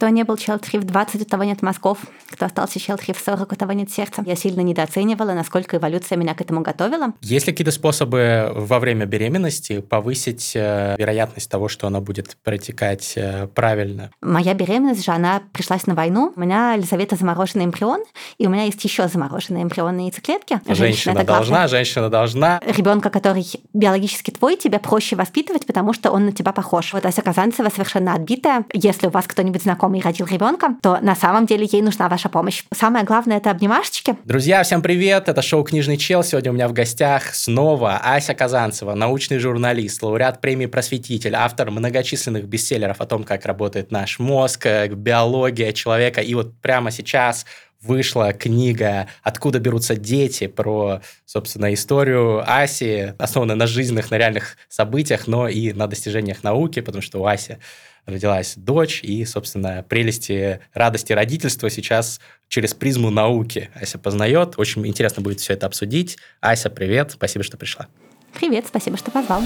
Кто не был Челтри в 20, у того нет мозгов. Кто остался Челтри в 40, у того нет сердца. Я сильно недооценивала, насколько эволюция меня к этому готовила. Есть ли какие-то способы во время беременности повысить э, вероятность того, что она будет протекать э, правильно? Моя беременность же, она пришлась на войну. У меня Елизавета замороженный эмбрион, и у меня есть еще замороженные эмбрионные яйцеклетки. Женщина, женщина должна, женщина должна. Ребенка, который биологически твой, тебя проще воспитывать, потому что он на тебя похож. Вот Ася Казанцева совершенно отбитая. Если у вас кто-нибудь знаком знакомый родил ребенка, то на самом деле ей нужна ваша помощь. Самое главное это обнимашечки. Друзья, всем привет! Это шоу «Книжный чел». Сегодня у меня в гостях снова Ася Казанцева, научный журналист, лауреат премии «Просветитель», автор многочисленных бестселлеров о том, как работает наш мозг, э, биология человека. И вот прямо сейчас вышла книга «Откуда берутся дети» про, собственно, историю Аси, основанная на жизненных, на реальных событиях, но и на достижениях науки, потому что у Аси родилась дочь, и, собственно, прелести, радости родительства сейчас через призму науки Ася познает. Очень интересно будет все это обсудить. Ася, привет, спасибо, что пришла. Привет, спасибо, что позвал.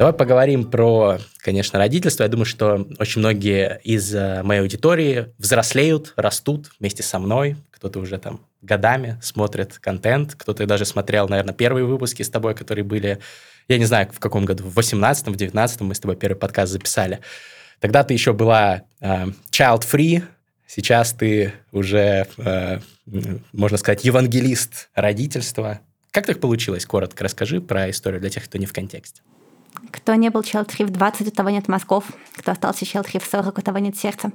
Давай поговорим про, конечно, родительство. Я думаю, что очень многие из э, моей аудитории взрослеют, растут вместе со мной. Кто-то уже там годами смотрит контент, кто-то даже смотрел, наверное, первые выпуски с тобой, которые были, я не знаю, в каком году, в 18-м, в 19-м мы с тобой первый подкаст записали. Тогда ты еще была э, child-free, сейчас ты уже, э, можно сказать, евангелист родительства. Как так получилось? Коротко расскажи про историю для тех, кто не в контексте. Кто не был Челтри в 20, у того нет мозгов. Кто остался Челтри в 40, у того нет сердца.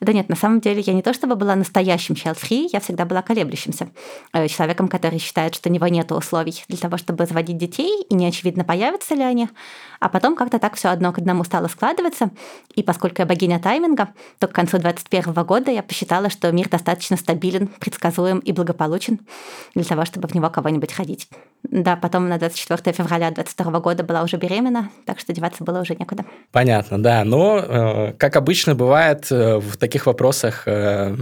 Да нет, на самом деле я не то чтобы была настоящим child-free, я всегда была колеблющимся. Э, человеком, который считает, что у него нет условий для того, чтобы заводить детей, и не очевидно, появятся ли они. А потом как-то так все одно к одному стало складываться. И поскольку я богиня тайминга, то к концу 2021 года я посчитала, что мир достаточно стабилен, предсказуем и благополучен для того, чтобы в него кого-нибудь ходить. Да, потом на 24 февраля 2022 года была уже беременна, так что деваться было уже некуда. Понятно, да. Но, э, как обычно бывает э, в таких вопросах, э,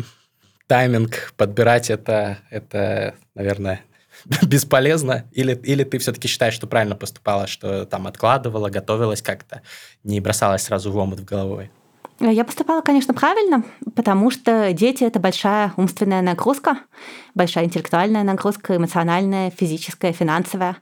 тайминг подбирать это, это, наверное, бесполезно? Или, или ты все-таки считаешь, что правильно поступала, что там откладывала, готовилась как-то, не бросалась сразу в омут в головой? Я поступала, конечно, правильно, потому что дети — это большая умственная нагрузка, большая интеллектуальная нагрузка, эмоциональная, физическая, финансовая.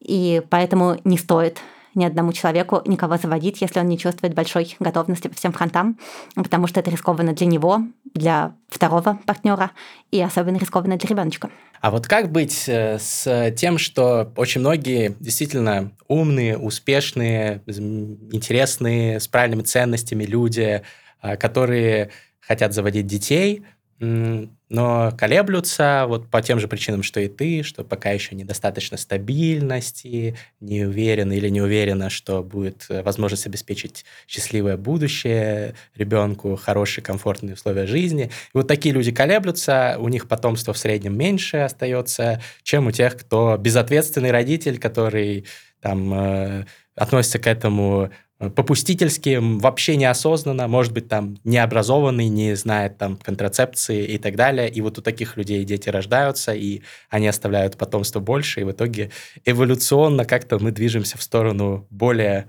И поэтому не стоит ни одному человеку никого заводить, если он не чувствует большой готовности по всем фронтам, потому что это рискованно для него, для второго партнера и особенно рискованно для ребеночка. А вот как быть э, с тем, что очень многие действительно умные, успешные, интересные, с правильными ценностями люди, а, которые хотят заводить детей, но колеблются вот по тем же причинам, что и ты, что пока еще недостаточно стабильности, не уверены или не уверена, что будет э, возможность обеспечить счастливое будущее ребенку, хорошие, комфортные условия жизни. И вот такие люди колеблются, у них потомство в среднем меньше остается, чем у тех, кто безответственный родитель, который там э, относится к этому попустительски, вообще неосознанно, может быть, там необразованный, не знает там контрацепции и так далее. И вот у таких людей дети рождаются, и они оставляют потомство больше, и в итоге эволюционно как-то мы движемся в сторону более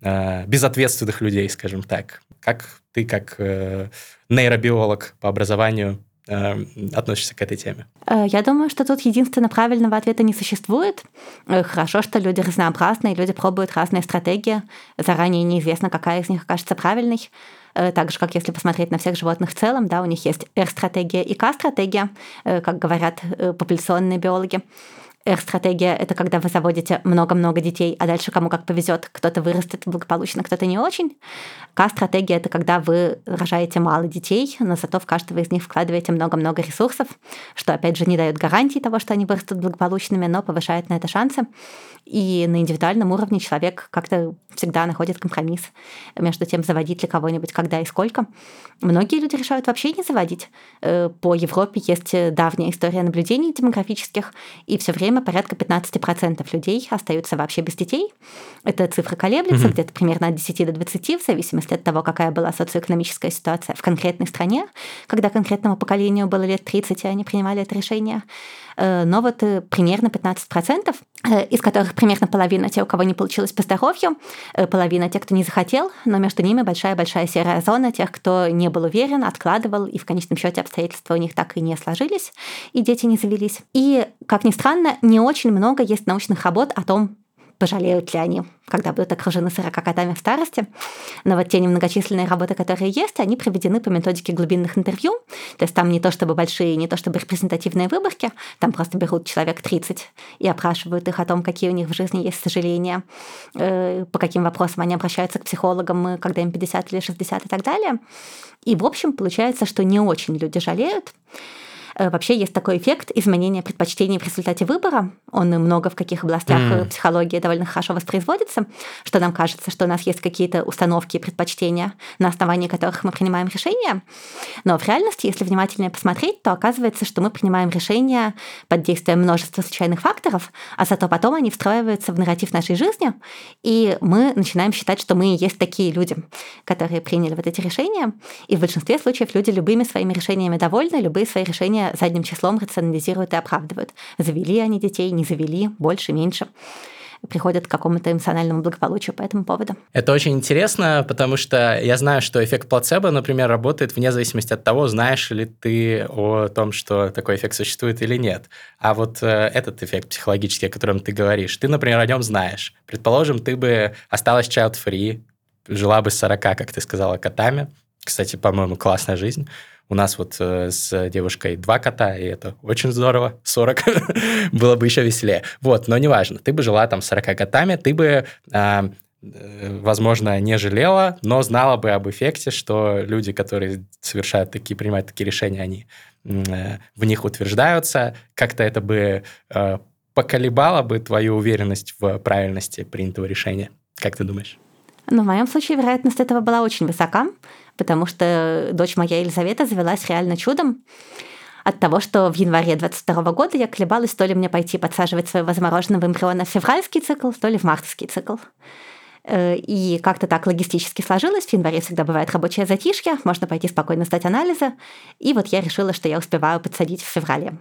э, безответственных людей, скажем так. Как ты, как э, нейробиолог по образованию, Э, относишься к этой теме? Э, я думаю, что тут единственно правильного ответа не существует. Э, хорошо, что люди разнообразные, люди пробуют разные стратегии. Заранее неизвестно, какая из них окажется правильной. Так же, как если посмотреть на всех животных в целом, да, у них есть R-стратегия и K-стратегия, как говорят популяционные биологи. R-стратегия – это когда вы заводите много-много детей, а дальше кому как повезет, кто-то вырастет благополучно, кто-то не очень. К-стратегия – это когда вы рожаете мало детей, но зато в каждого из них вкладываете много-много ресурсов, что, опять же, не дает гарантии того, что они вырастут благополучными, но повышает на это шансы. И на индивидуальном уровне человек как-то всегда находит компромисс между тем, заводить ли кого-нибудь, когда и сколько. Многие люди решают вообще не заводить. Э, по Европе есть давняя история наблюдений демографических, и все время видимо, порядка 15% людей остаются вообще без детей. Эта цифра колеблется угу. где-то примерно от 10 до 20, в зависимости от того, какая была социоэкономическая ситуация в конкретной стране, когда конкретному поколению было лет 30, и они принимали это решение. Э, но вот э, примерно 15%, э, из которых примерно половина те, у кого не получилось по здоровью, половина тех, кто не захотел, но между ними большая-большая серая зона тех, кто не был уверен, откладывал, и в конечном счете обстоятельства у них так и не сложились, и дети не завелись. И, как ни странно, не очень много есть научных работ о том, пожалеют ли они, когда будут окружены 40 котами в старости. Но вот те немногочисленные работы, которые есть, они проведены по методике глубинных интервью. То есть там не то чтобы большие, не то чтобы репрезентативные выборки, там просто берут человек 30 и опрашивают их о том, какие у них в жизни есть сожаления, э, по каким вопросам они обращаются к психологам, когда им 50 или 60 и так далее. И, в общем, получается, что не очень люди жалеют. Э, вообще есть такой эффект изменения предпочтений в результате выбора. Он много в каких областях mm. психологии довольно хорошо воспроизводится, что нам кажется, что у нас есть какие-то установки и предпочтения, на основании которых мы принимаем решения. Но в реальности, если внимательнее посмотреть, то оказывается, что мы принимаем решения под действием множества случайных факторов, а зато потом они встраиваются в нарратив нашей жизни, и мы начинаем считать, что мы и есть такие люди, которые приняли вот эти решения. И в большинстве случаев люди любыми своими решениями довольны, любые свои решения задним числом рационализируют и оправдывают. Завели они детей, не завели, больше, меньше приходят к какому-то эмоциональному благополучию по этому поводу. Это очень интересно, потому что я знаю, что эффект плацебо, например, работает вне зависимости от того, знаешь ли ты о том, что такой эффект существует или нет. А вот э, этот эффект психологический, о котором ты говоришь, ты, например, о нем знаешь. Предположим, ты бы осталась child-free, жила бы с 40, как ты сказала, котами. Кстати, по-моему, классная жизнь. У нас вот э, с девушкой два кота, и это очень здорово, 40, было бы еще веселее. Вот, но неважно, ты бы жила там с 40 котами, ты бы а, э, возможно, не жалела, но знала бы об эффекте, что люди, которые совершают такие, принимают такие решения, они э, в них утверждаются, как-то это бы поколебало бы твою уверенность в правильности принятого решения. Как ты думаешь? Ну, в моем случае вероятность этого была очень высока, потому что дочь моя Елизавета завелась реально чудом от того, что в январе 22 года я колебалась, то ли мне пойти подсаживать своего замороженного эмбриона в февральский цикл, то ли в мартовский цикл. Э, и как-то так логистически сложилось. В январе всегда бывает рабочее затишье, можно пойти спокойно сдать анализы. И вот я решила, что я успеваю подсадить в феврале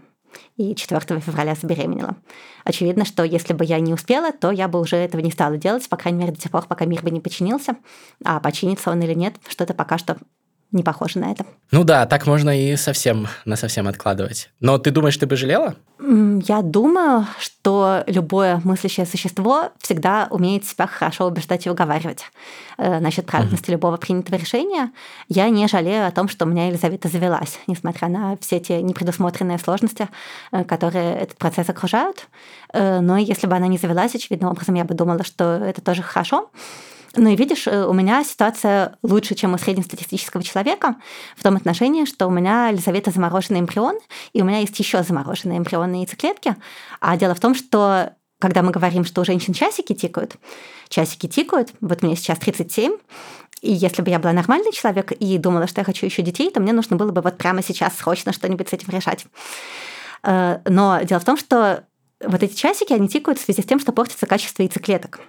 и 4 февраля забеременела. Очевидно, что если бы я не успела, то я бы уже этого не стала делать, по крайней мере, до тех пор, пока мир бы не починился. А починится он или нет, что-то пока что не похоже на это. Ну да, так можно и совсем на совсем откладывать. Но ты думаешь, ты бы жалела? Я думаю, что любое мыслящее существо всегда умеет себя хорошо убеждать и уговаривать э, насчет правильности mm-hmm. любого принятого решения. Я не жалею о том, что у меня Елизавета завелась, несмотря на все те непредусмотренные сложности, э, которые этот процесс окружают. Э, но если бы она не завелась, очевидным образом, я бы думала, что это тоже хорошо. Ну и видишь, э, у меня ситуация лучше, чем у среднестатистического человека в том отношении, что у меня Елизавета замороженный эмбрион, и у меня есть еще замороженные эмбрионные яйцеклетки. А дело в том, что когда мы говорим, что у женщин часики тикают, часики тикают, вот мне сейчас 37, и если бы я была нормальный человек и думала, что я хочу еще детей, то мне нужно было бы вот прямо сейчас срочно что-нибудь с этим решать. Э, но дело в том, что вот эти часики, они тикают в связи с тем, что портится качество яйцеклеток.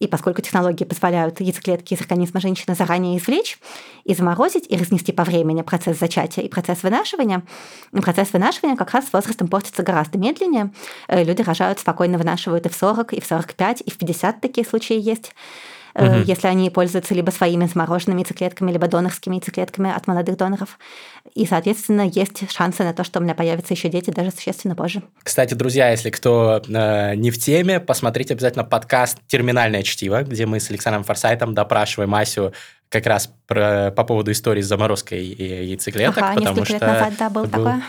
И поскольку технологии позволяют яйцеклетки из организма женщины заранее извлечь и заморозить, и разнести по времени процесс зачатия и процесс вынашивания, процесс вынашивания как раз с возрастом портится гораздо медленнее. Э, люди рожают спокойно, вынашивают и в 40, и в 45, и в 50 такие случаи есть угу. если они пользуются либо своими замороженными яйцеклетками, либо донорскими яйцеклетками от молодых доноров. И, соответственно, есть шансы на то, что у меня появятся еще дети даже существенно позже. Кстати, друзья, если кто э, не в теме, посмотрите обязательно подкаст «Терминальное чтиво», где мы с Александром Форсайтом допрашиваем Асю как раз про, по поводу истории с заморозкой яйцеклеток. Ага, потому что лет назад, да, был, был такое.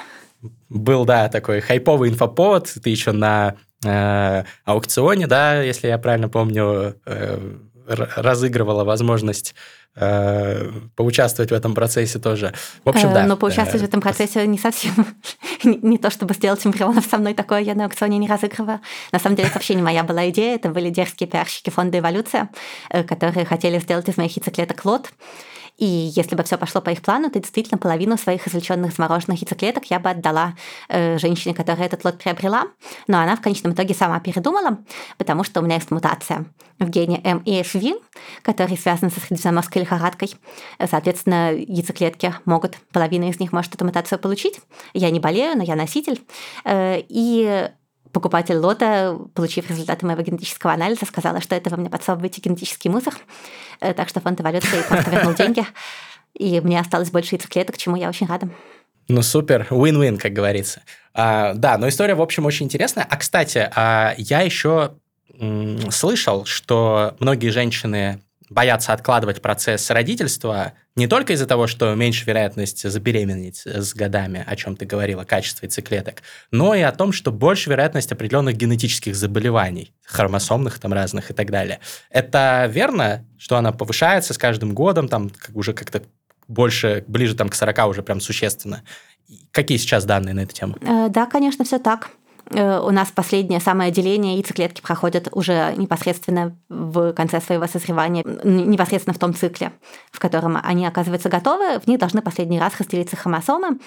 Был, да, такой хайповый инфоповод. Ты еще на э, аукционе, да, если я правильно помню, э, разыгрывала возможность э, поучаствовать в этом процессе тоже. В общем, э, да. Но поучаствовать в этом процессе не совсем не то, чтобы сделать чемпионов со мной такое, я на аукционе не разыгрываю. На самом деле, это вообще не моя была идея, это были дерзкие пиарщики фонда «Эволюция», э, которые хотели сделать из моих яйцеклеток лот. И если бы все пошло по их плану, то действительно половину своих извлеченных замороженных яйцеклеток я бы отдала э, женщине, которая этот лот приобрела. Но она в конечном итоге сама передумала, потому что у меня есть мутация в гене MESV, который связан со средиземноморской лихорадкой. Соответственно, яйцеклетки могут, половина из них может эту мутацию получить. Я не болею, но я носитель. Э, и покупатель лота, получив результаты моего генетического анализа, сказала, что это вы мне подсовываете генетический мусор, э, так что фонд эволюции просто вернул деньги, и мне осталось больше яйцеклеток, чему я очень рада. Ну, супер, win-win, как говорится. А, да, но история, в общем, очень интересная. А, кстати, а, я еще слышал, что многие женщины боятся откладывать процесс родительства не только из-за того, что меньше вероятность забеременеть с годами, о чем ты говорила, качестве яйцеклеток, но и о том, что больше вероятность определенных генетических заболеваний, хромосомных там разных и так далее. Это верно, что она повышается с каждым годом, там уже как-то больше, ближе там к 40 уже прям существенно. Какие сейчас данные на эту тему? Э, да, конечно, все так. Э, у нас последнее самое деление яйцеклетки проходят уже непосредственно в конце своего созревания, непосредственно в том цикле, в котором они оказываются готовы, в них должны последний раз разделиться хромосомы.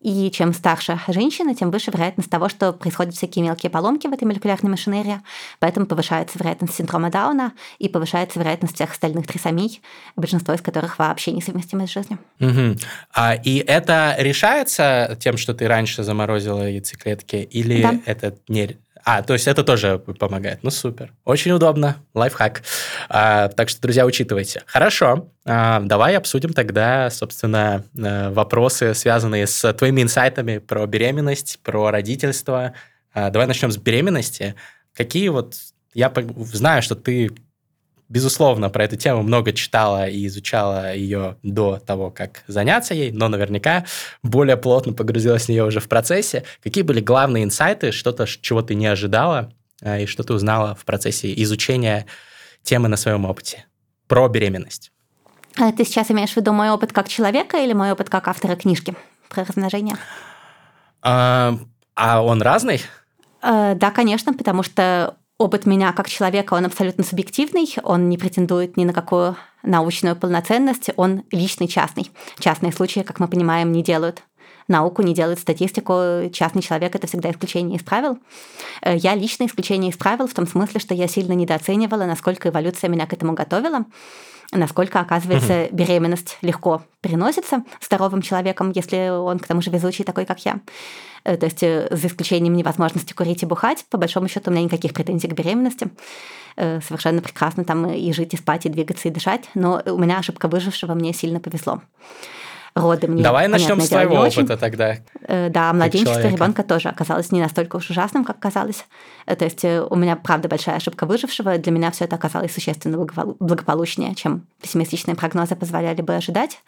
И чем старше женщина, тем выше вероятность того, что происходят всякие мелкие поломки в этой молекулярной машинерии. Поэтому повышается вероятность синдрома Дауна и повышается вероятность всех остальных трисомий, большинство из которых вообще несовместимы с жизнью. Угу. А, и это решается тем, что ты раньше заморозила яйцеклетки, или да. это не а, то есть это тоже помогает. Ну, супер. Очень удобно. Лайфхак. А, так что, друзья, учитывайте. Хорошо. А, давай обсудим тогда, собственно, э, вопросы, связанные с твоими инсайтами про беременность, про родительство. А, давай начнем с беременности. Какие вот... Я знаю, что ты безусловно, про эту тему много читала и изучала ее до того, как заняться ей, но наверняка более плотно погрузилась в нее уже в процессе. Какие были главные инсайты, что-то, чего ты не ожидала, а, и что ты узнала в процессе изучения темы на своем опыте про беременность? А ты сейчас имеешь в виду мой опыт как человека или мой опыт как автора книжки про размножение? А, а он разный? А, да, конечно, потому что опыт меня как человека, он абсолютно субъективный, он не претендует ни на какую научную полноценность, он личный, частный. Частные случаи, как мы понимаем, не делают науку, не делают статистику. Частный человек – это всегда исключение из правил. Э, я лично исключение из правил в том смысле, что я сильно недооценивала, насколько эволюция меня к этому готовила насколько, оказывается, угу. беременность легко переносится здоровым человеком, если он к тому же везучий такой, как я. Э, то есть э, за исключением невозможности курить и бухать, по большому счету у меня никаких претензий к беременности. Э, совершенно прекрасно там и жить, и спать, и двигаться, и дышать. Но у меня ошибка выжившего мне сильно повезло роды мне. Давай начнем с твоего опыта очень. тогда. Да, младенчество ребенка тоже оказалось не настолько уж ужасным, как казалось. То есть у меня, правда, большая ошибка выжившего. Для меня все это оказалось существенно благополучнее, чем пессимистичные прогнозы позволяли бы ожидать.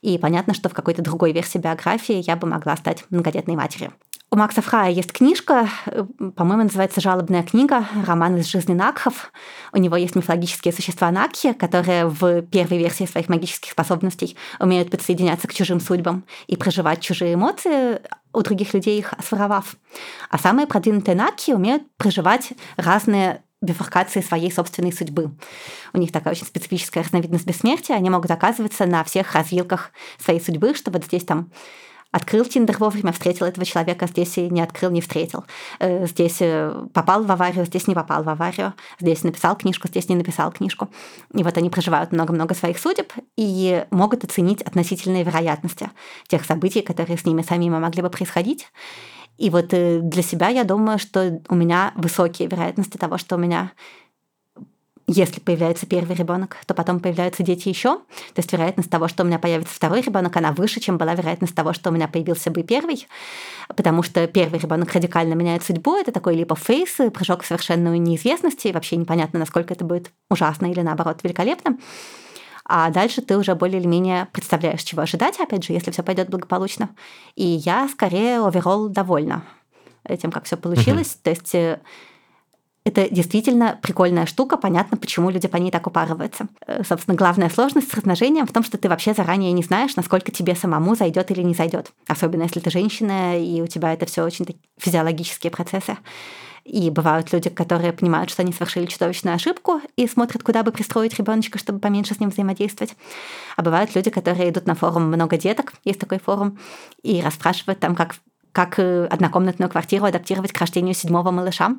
И понятно, что в какой-то другой версии биографии я бы могла стать многодетной матерью. У Макса Фрая есть книжка, э, по-моему, называется «Жалобная книга», роман из жизни Накхов. У него есть мифологические существа Накхи, которые в первой версии своих магических способностей умеют подсоединяться к чужим судьбам и проживать чужие эмоции, у других людей их своровав. А самые продвинутые Накхи умеют проживать разные бифуркации своей собственной судьбы. У них такая очень специфическая разновидность бессмертия. Они могут оказываться на всех развилках своей судьбы, что вот здесь там открыл Тиндер вовремя, встретил этого человека, здесь и не открыл, не встретил. Э, здесь э, попал в аварию, здесь не попал в аварию. Здесь написал книжку, здесь не написал книжку. И вот они проживают много-много своих судеб и могут оценить относительные вероятности тех событий, которые с ними самими могли бы происходить. И вот э, для себя я думаю, что у меня высокие вероятности того, что у меня если появляется первый ребенок, то потом появляются дети еще. То есть вероятность того, что у меня появится второй ребенок, она выше, чем была вероятность того, что у меня появился бы первый. Потому что первый ребенок радикально меняет судьбу. Это такой либо фейс, прыжок в совершенную неизвестность, и вообще непонятно, насколько это будет ужасно или наоборот великолепно а дальше ты уже более или менее представляешь, чего ожидать, опять же, если все пойдет благополучно. И я скорее оверолл довольна тем, как все получилось. Mm-hmm. То есть э, это действительно прикольная штука, понятно, почему люди по ней так упарываются. Э, собственно, главная сложность с размножением в том, что ты вообще заранее не знаешь, насколько тебе самому зайдет или не зайдет. Особенно если ты женщина, и у тебя это все очень физиологические процессы. И бывают люди, которые понимают, что они совершили чудовищную ошибку и смотрят, куда бы пристроить ребеночка, чтобы поменьше с ним взаимодействовать. А бывают люди, которые идут на форум «Много деток», есть такой форум, и расспрашивают там, как как э, однокомнатную квартиру адаптировать к рождению седьмого малыша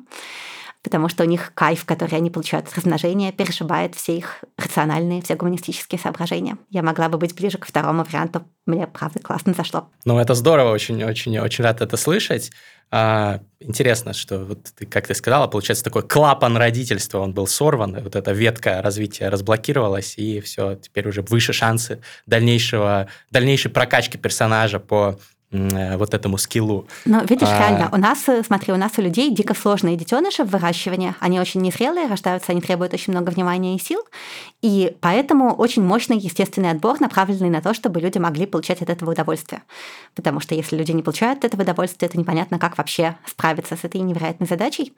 потому что у них кайф, который они получают от размножения, перешибает все их рациональные, все гуманистические соображения. Я могла бы быть ближе к второму варианту. Мне, правда, классно зашло. Ну, это здорово, очень-очень очень рад это слышать. А, интересно, что вот ты, как ты сказала, получается, такой клапан родительства, он был сорван, вот эта ветка развития разблокировалась, и все, теперь уже выше шансы дальнейшего, дальнейшей прокачки персонажа по вот этому скиллу. Но видишь, а... реально, у нас, э, смотри, у нас у людей дико сложные детеныши в выращивании. Они очень незрелые, рождаются, они требуют очень много внимания и сил. И поэтому очень мощный естественный отбор, направленный на то, чтобы люди могли получать от этого удовольствие. Потому что если люди не получают от этого удовольствия, то непонятно, как вообще справиться с этой невероятной задачей.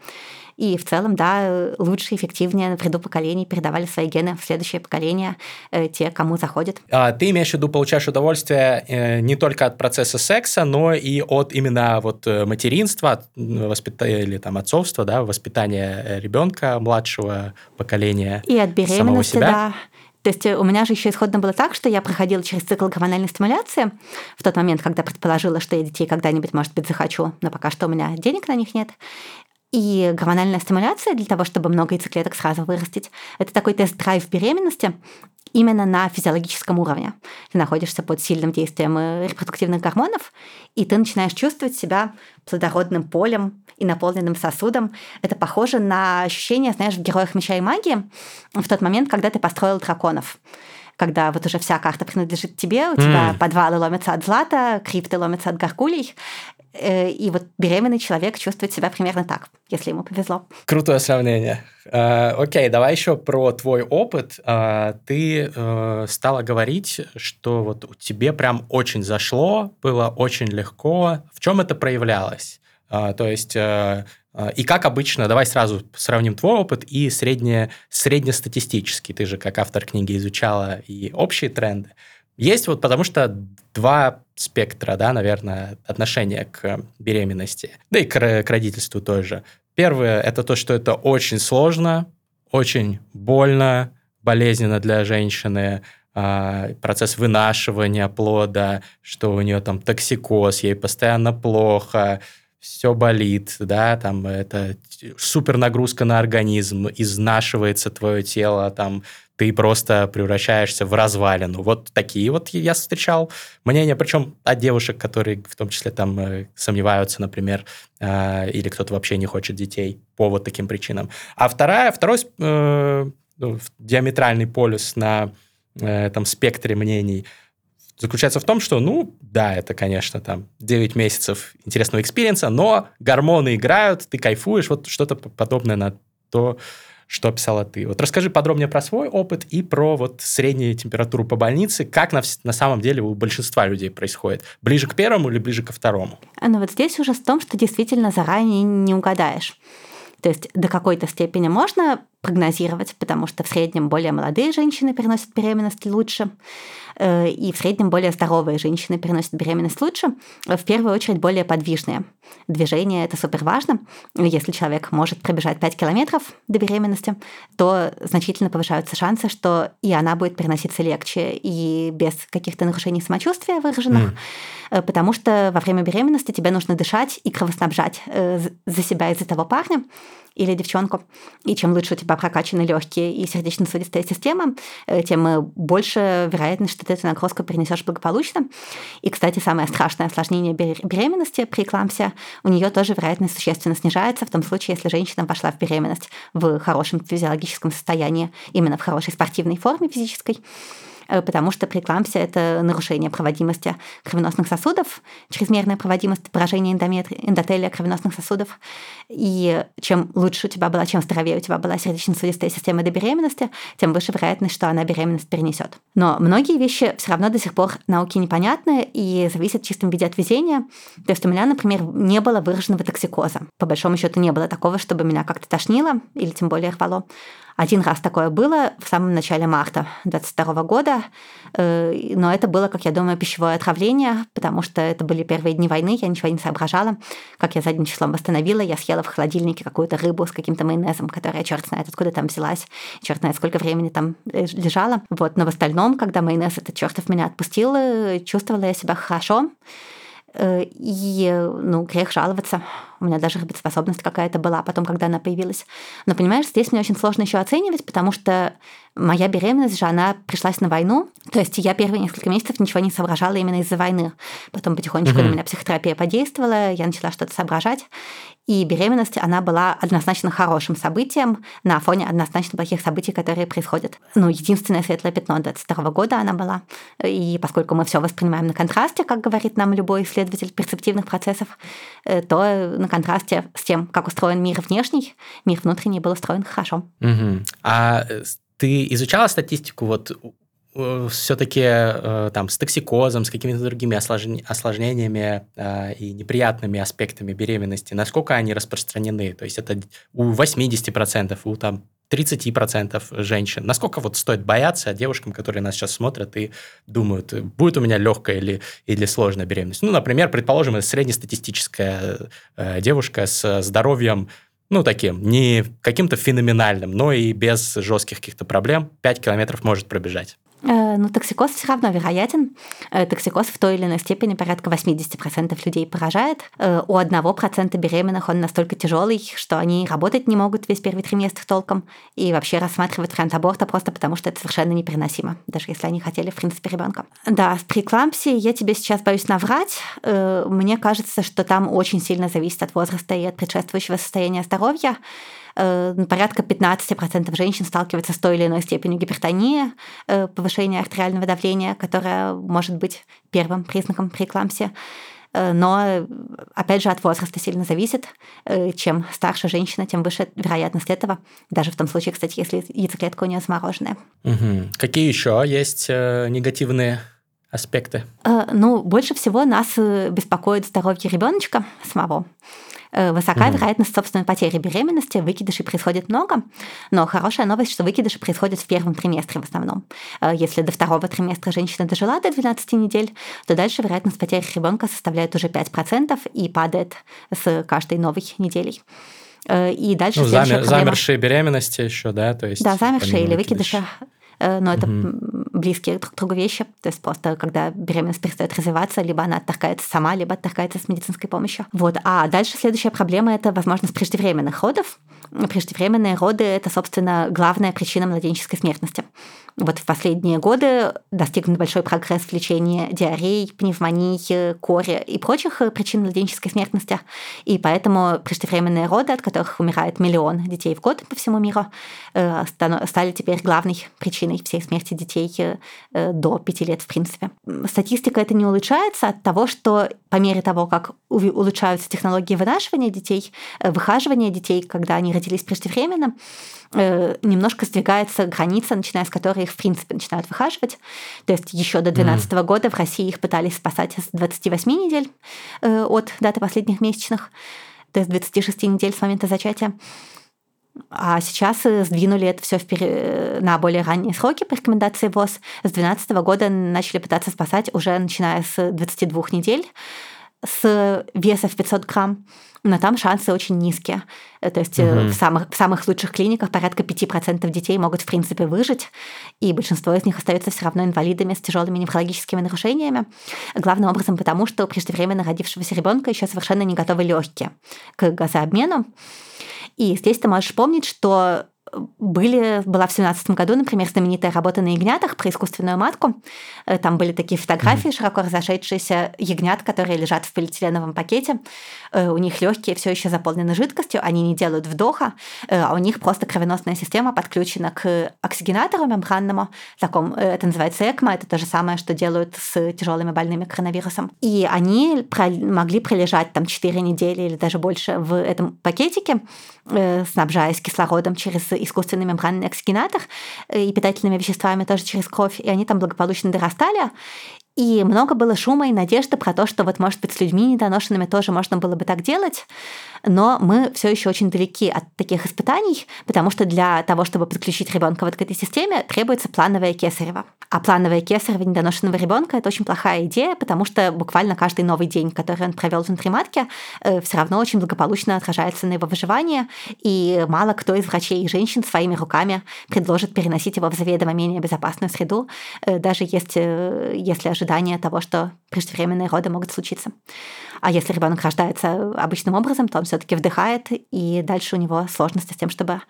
И в целом, да, лучше, эффективнее в ряду поколений передавали свои гены в следующее поколение, э, те, кому заходит. А ты имеешь в виду, получаешь удовольствие э, не только от процесса секса, но и от именно вот э, материнства, воспитания или там отцовства, да, воспитания ребенка младшего поколения. И от беременности, да. То есть у меня же еще исходно было так, что я проходила через цикл гормональной стимуляции в тот момент, когда предположила, что я детей когда-нибудь, может быть, захочу, но пока что у меня денег на них нет. И гормональная стимуляция для того, чтобы много яйцеклеток сразу вырастить, это такой тест-драйв беременности именно на физиологическом уровне. Ты находишься под сильным действием э, репродуктивных гормонов, и ты начинаешь чувствовать себя плодородным полем и наполненным сосудом. Это похоже на ощущение, знаешь, в «Героях меча и магии» в тот момент, когда ты построил драконов когда вот уже вся карта принадлежит тебе, у mm. тебя подвалы ломятся от злата, крипты ломятся от горгулей, и вот беременный человек чувствует себя примерно так, если ему повезло. Крутое сравнение. Э, окей, давай еще про твой опыт. Э, ты стала говорить, что вот тебе прям очень зашло, было очень легко. В чем это проявлялось? То есть и как обычно, давай сразу сравним твой опыт и средне, среднестатистический. Ты же как автор книги изучала и общие тренды. Есть вот потому что два спектра, да, наверное, отношения к беременности, да и к, к родительству тоже. Первое – это то, что это очень сложно, очень больно, болезненно для женщины, а, процесс вынашивания плода, что у нее там токсикоз, ей постоянно плохо, все болит, да, там это супер нагрузка на организм, изнашивается твое тело, там ты просто превращаешься в развалину. Вот такие вот я встречал мнения, причем от девушек, которые в том числе там э, сомневаются, например, э, или кто-то вообще не хочет детей по вот таким причинам. А вторая, второй э, ну, диаметральный полюс на этом спектре мнений заключается в том, что, ну, да, это, конечно, там 9 месяцев интересного experience а, но гормоны играют, ты кайфуешь, вот что-то подобное на то, что описала ты. Вот расскажи подробнее про свой опыт и про вот среднюю температуру по больнице, как на, на самом деле у большинства людей происходит. Ближе к первому или ближе ко второму? Ну вот здесь уже в том, что действительно заранее не угадаешь. То есть до какой-то степени можно прогнозировать, потому что в среднем более молодые женщины переносят беременность лучше. Э, и в среднем более здоровые женщины переносят беременность лучше, в первую очередь более подвижные. Движение – это супер важно. Если человек может пробежать 5 километров до беременности, то значительно повышаются шансы, что и она будет переноситься легче и без каких-то нарушений самочувствия выраженных, mm. потому что во время беременности тебе нужно дышать и кровоснабжать э, за себя из-за того парня, или девчонку. И чем лучше у тебя прокачаны легкие и сердечно-сосудистая система, тем больше вероятность, что ты эту нагрузку перенесешь благополучно. И, кстати, самое страшное осложнение беременности при эклампсе, у нее тоже вероятность существенно снижается в том случае, если женщина вошла в беременность в хорошем физиологическом состоянии, именно в хорошей спортивной форме физической. Э, потому что преэклампсия – это нарушение проводимости кровеносных сосудов, чрезмерная проводимость поражение эндотелия кровеносных сосудов. И чем лучше у тебя была, чем здоровее у тебя была сердечно-сосудистая система до беременности, тем выше вероятность, что она беременность перенесет. Но многие вещи все равно до сих пор науке непонятны и зависят в чистом виде от везения. То есть у меня, например, не было выраженного токсикоза. По большому счету не было такого, чтобы меня как-то тошнило или тем более рвало. Один раз такое было в самом начале марта 2022 года года, но это было, как я думаю, пищевое отравление, потому что это были первые дни войны, я ничего не соображала. Как я задним числом восстановила, я съела в холодильнике какую-то рыбу с каким-то майонезом, которая черт знает откуда там взялась, черт знает сколько времени там лежала. Вот, но в остальном, когда майонез этот чертов меня отпустил, чувствовала я себя хорошо. Э, и, ну, грех жаловаться. У меня даже работоспособность какая-то была потом, когда она появилась. Но, понимаешь, здесь мне очень сложно еще оценивать, потому что моя беременность же, она пришлась на войну. То есть я первые несколько месяцев ничего не соображала именно из-за войны. Потом потихонечку угу. на меня психотерапия подействовала, я начала что-то соображать. И беременность, она была однозначно хорошим событием на фоне однозначно плохих событий, которые происходят. Ну, единственное светлое пятно 22 года она была. И поскольку мы все воспринимаем на контрасте, как говорит нам любой исследователь перцептивных процессов, э, то на контрасте с тем, как устроен мир внешний, мир внутренний был устроен хорошо. Угу. А э, ты изучала статистику вот все-таки э, там с токсикозом, с какими-то другими осложнениями э, и неприятными аспектами беременности, насколько они распространены? То есть это у 80%, у там 30% женщин. Насколько вот стоит бояться девушкам, которые нас сейчас смотрят и думают, будет у меня легкая или, или сложная беременность? Ну, например, предположим, это среднестатистическая э, девушка с здоровьем, ну, таким, не каким-то феноменальным, но и без жестких каких-то проблем 5 километров может пробежать. Ну, токсикоз все равно вероятен. Э, токсикоз в той или иной степени порядка 80% людей поражает. Э, у 1% беременных он настолько тяжелый, что они работать не могут весь первый триместр толком и вообще рассматривать вариант аборта просто потому, что это совершенно непереносимо, даже если они хотели, в принципе, ребенка. Да, с преэклампсией я тебе сейчас боюсь наврать. Мне кажется, что там очень сильно зависит от возраста и от предшествующего состояния здоровья. Э, порядка 15% женщин сталкиваются с той или иной степенью гипертонии, э, повышения артериального давления, которое может быть первым признаком преэклампсии. Э, но, опять же, от возраста сильно зависит. Чем старше женщина, тем выше вероятность этого. Даже в том случае, кстати, если яйцеклетка у нее замороженная. Угу. Какие еще есть негативные аспекты? Ну, больше всего нас беспокоит здоровье ребеночка самого. Э, высока угу. вероятность собственной потери беременности, выкидышей происходит много, но хорошая новость, что выкидыши происходят в первом триместре в основном. Э, если до второго триместра женщина дожила до 12 недель, то дальше вероятность потери ребенка составляет уже 5% и падает с каждой новой неделей. Э, и дальше ну, замер, проблема... замершие беременности еще, да, то есть. Да, замершие или выкидыши. Э, но это угу. близкие друг к другу вещи. То есть просто когда беременность перестает развиваться, либо она отторгается сама, либо отторгается с медицинской помощью. Вот. А дальше следующая проблема – это возможность преждевременных родов. Преждевременные роды – это, собственно, главная причина младенческой смертности. Вот в последние годы достигнут большой прогресс в лечении диарей, пневмонии, кори и прочих причин младенческой смертности. И поэтому преждевременные роды, от которых умирает миллион детей в год по всему миру, э, стали теперь главной причиной всей смерти детей э, до пяти лет, в принципе. Статистика это не улучшается от того, что по мере того, как улучшаются технологии вынашивания детей, э, выхаживания детей, когда они родились преждевременно, Э, немножко сдвигается граница, начиная с которой их, в принципе, начинают выхаживать. То есть еще до 2012 mm. года в России их пытались спасать с 28 недель э, от даты последних месячных, то есть 26 недель с момента зачатия. А сейчас э, сдвинули это все вперед, на более ранние сроки по рекомендации ВОЗ. С 2012 года начали пытаться спасать уже начиная с 22 недель с веса в 500 грамм но там шансы очень низкие. Э, то есть угу. в, самых, в самых лучших клиниках порядка 5% детей могут, в принципе, выжить, и большинство из них остаются все равно инвалидами с тяжелыми неврологическими нарушениями. Главным образом потому, что преждевременно родившегося ребенка еще совершенно не готовы легкие к газообмену. И здесь ты можешь помнить, что были, была в 2017 году, например, знаменитая работа на ягнятах про искусственную матку. Э, там были такие фотографии, mm-hmm. широко разошедшиеся ягнят, которые лежат в полиэтиленовом пакете. Э, у них легкие все еще заполнены жидкостью, они не делают вдоха, э, а у них просто кровеносная система подключена к оксигенатору мембранному. Таком, это называется ЭКМО, это то же самое, что делают с тяжелыми больными коронавирусом. И они могли пролежать там 4 недели или даже больше в этом пакетике, снабжаясь кислородом через искусственный мембранный оксигенатор э, и питательными веществами тоже через кровь, и они там благополучно дорастали. И много было шума и надежды про то, что вот, может быть, с людьми недоношенными тоже можно было бы так делать но мы все еще очень далеки от таких испытаний, потому что для того, чтобы подключить ребенка вот к этой системе, требуется плановое кесарево. А плановое кесарево недоношенного ребенка это очень плохая идея, потому что буквально каждый новый день, который он провел внутри матки, э, все равно очень благополучно отражается на его выживание, и мало кто из врачей и женщин своими руками предложит переносить его в заведомо менее безопасную среду, э, даже есть, э, если ожидание того, что преждевременные роды могут случиться. А если ребенок рождается обычным образом, то он все-таки вдыхает, и дальше у него сложности с тем, чтобы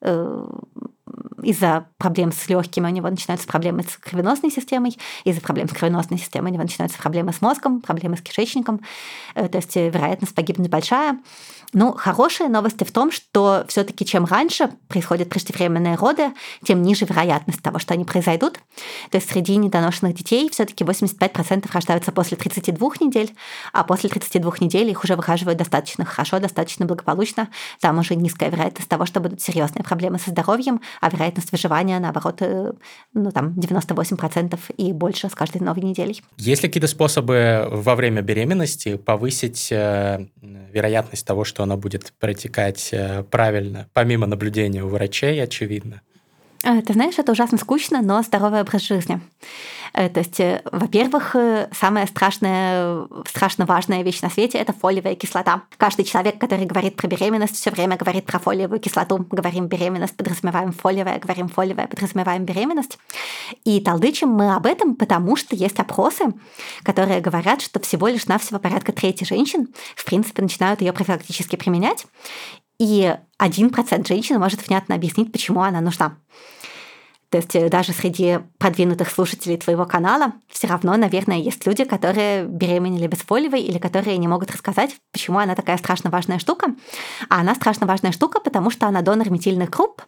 э, из-за проблем с легкими у него начинаются проблемы с кровеносной системой, из-за проблем с кровеносной системой у него начинаются проблемы с мозгом, проблемы с кишечником, э, то есть вероятность погибнуть большая. Ну, хорошие новости в том, что все-таки чем раньше происходят преждевременные роды, тем ниже вероятность того, что они произойдут. То есть среди недоношенных детей все-таки 85% рождаются после 32 недель, а после 32 недель их уже выхаживают достаточно хорошо, достаточно благополучно. Там уже низкая вероятность того, что будут серьезные проблемы со здоровьем, а вероятность выживания, наоборот, э, ну там 98% и больше с каждой новой неделей. Есть ли какие-то способы во время беременности повысить э, вероятность того, что она будет протекать э, правильно, помимо наблюдения у врачей, очевидно? Э, ты знаешь, это ужасно скучно, но здоровый образ жизни. Э, то есть, во-первых, самая страшная, страшно важная вещь на свете – это фолиевая кислота. Каждый человек, который говорит про беременность, все время говорит про фолиевую кислоту. Говорим беременность, подразумеваем фолиевая, говорим фолиевая, подразумеваем беременность. И толдычим мы об этом, потому что есть опросы, которые говорят, что всего лишь навсего порядка трети женщин, в принципе, начинают ее профилактически применять. И один процент женщин может внятно объяснить, почему она нужна. То есть э, даже среди продвинутых слушателей твоего канала все равно, наверное, есть люди, которые беременели бесфолиевой или которые не могут рассказать, почему она такая страшно важная штука. А она страшно важная штука, потому что она донор метильных групп,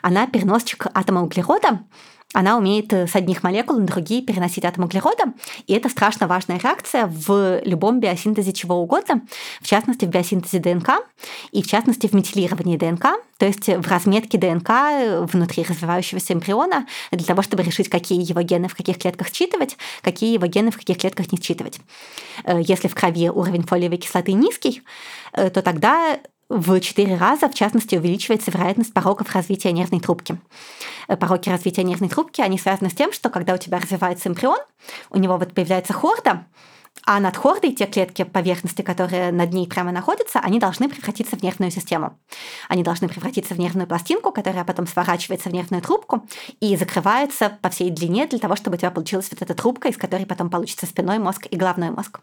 она переносчик атома углерода, она умеет э, с одних молекул на другие переносить атом углерода, и это страшно важная реакция в любом биосинтезе чего угодно, в частности в биосинтезе ДНК и в частности в метилировании ДНК, то есть в разметке ДНК э, внутри развивающегося эмбриона для того, чтобы решить, какие его гены в каких клетках считывать, какие его гены в каких клетках не считывать. Э, если в крови уровень фолиевой кислоты низкий, то тогда в 4 раза, в частности, увеличивается вероятность пороков развития нервной трубки. Э, пороки развития нервной трубки, они связаны с тем, что когда у тебя развивается эмбрион, у него вот появляется хорда, а над хордой те клетки поверхности, которые над ней прямо находятся, они должны превратиться в нервную систему. Они должны превратиться в нервную пластинку, которая потом сворачивается в нервную трубку и закрывается по всей длине для того, чтобы у тебя получилась вот эта трубка, из которой потом получится спиной мозг и головной мозг.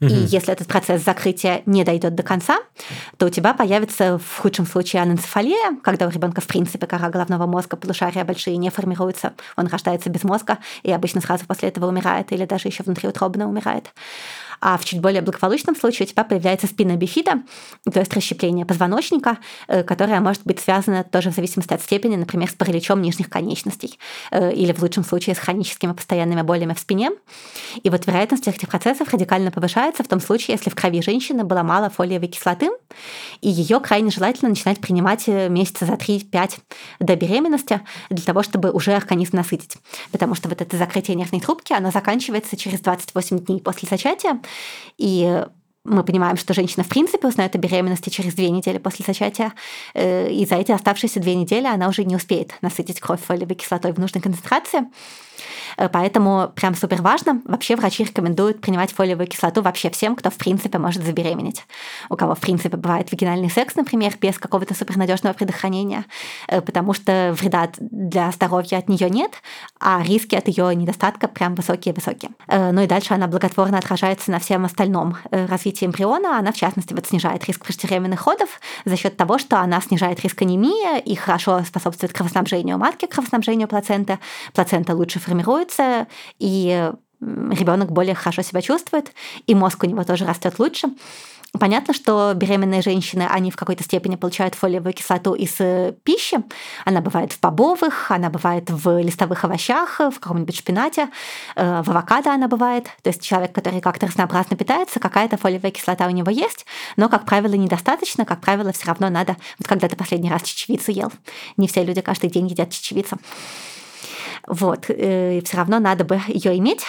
Угу. И если этот процесс закрытия не дойдет до конца, то у тебя появится в худшем случае аненцефалия, когда у ребенка в принципе кора головного мозга, полушария большие не формируются, он рождается без мозга и обычно сразу после этого умирает или даже еще внутриутробно умирает. А в чуть более благополучном случае у тебя появляется спина бифида, то есть расщепление позвоночника, э, которое может быть связано тоже в зависимости от степени, например, с параличом нижних конечностей э, или в лучшем случае с хроническими постоянными болями в спине. И вот вероятность этих процессов радикально повышается в том случае, если в крови женщины было мало фолиевой кислоты, и ее крайне желательно начинать принимать э, месяца за 3-5 до беременности для того, чтобы уже организм насытить. Потому что вот это закрытие нервной трубки, оно заканчивается через 28 дней после зачатия, и мы понимаем, что женщина в принципе узнает о беременности через две недели после зачатия, э, и за эти оставшиеся две недели она уже не успеет насытить кровь фолиевой кислотой в нужной концентрации. Э, поэтому прям супер важно. Вообще врачи рекомендуют принимать фолиевую кислоту вообще всем, кто в принципе может забеременеть. У кого в принципе бывает вагинальный секс, например, без какого-то супернадежного предохранения, э, потому что вреда для здоровья от нее нет, а риски от ее недостатка прям высокие-высокие. Ну и дальше она благотворно отражается на всем остальном развитии эмбриона. Она, в частности, вот снижает риск преждевременных родов за счет того, что она снижает риск анемии и хорошо способствует кровоснабжению матки, кровоснабжению плаценты. Плацента лучше формирует формируется, и ребенок более хорошо себя чувствует, и мозг у него тоже растет лучше. Понятно, что беременные женщины, они в какой-то степени получают фолиевую кислоту из э, пищи. Она бывает в бобовых, она бывает в листовых овощах, в каком-нибудь шпинате, э, в авокадо она бывает. То есть человек, который как-то разнообразно питается, какая-то фолиевая кислота у него есть, но, как правило, недостаточно. Как правило, все равно надо... Вот когда ты последний раз чечевицу ел. Не все люди каждый день едят чечевицу. Вот, э, все равно надо бы ее иметь,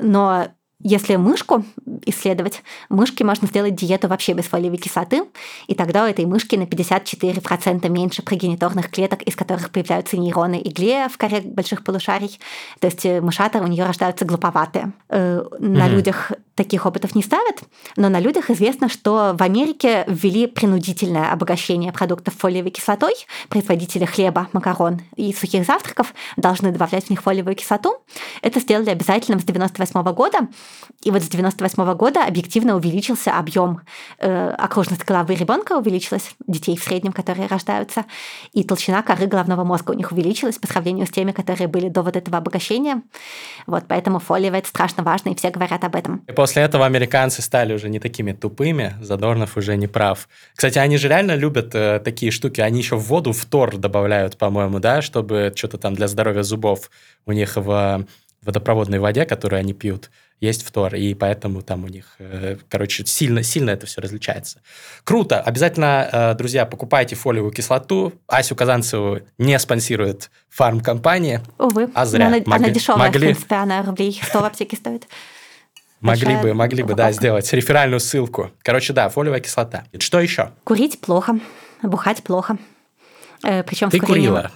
но если мышку исследовать, мышке можно сделать диету вообще без фолиевой кислоты, и тогда у этой мышки на 54% меньше прогениторных клеток, из которых появляются нейроны и глия в коре больших полушарий. То есть э, мышата у нее рождаются глуповатые. Э, на угу. людях таких опытов не ставят, но на людях известно, что в Америке ввели принудительное обогащение продуктов фолиевой кислотой. Производители хлеба, макарон и сухих завтраков должны добавлять в них фолиевую кислоту. Это сделали обязательным с 98 года, и вот с 98 года объективно увеличился объем э, окружности головы ребенка увеличилась, детей в среднем, которые рождаются, и толщина коры головного мозга у них увеличилась по сравнению с теми, которые были до вот этого обогащения. Вот поэтому фолиевая это страшно важно, и все говорят об этом. После этого американцы стали уже не такими тупыми, Задорнов уже не прав. Кстати, они же реально любят э, такие штуки, они еще в воду фтор добавляют, по-моему, да, чтобы что-то там для здоровья зубов у них в водопроводной воде, которую они пьют, есть фтор, и поэтому там у них, э, короче, сильно, сильно это все различается. Круто! Обязательно, э, друзья, покупайте фолиевую кислоту. Асю Казанцеву не спонсирует фармкомпания. Увы. А зря. Она, могли, она дешевая, могли... в принципе, она рублей 100 в аптеке стоит. Могли бы, могли бы, да, сделать реферальную ссылку. Короче, да, фолиевая кислота. Что еще? Курить плохо, бухать плохо. Э, Причем Ты курила?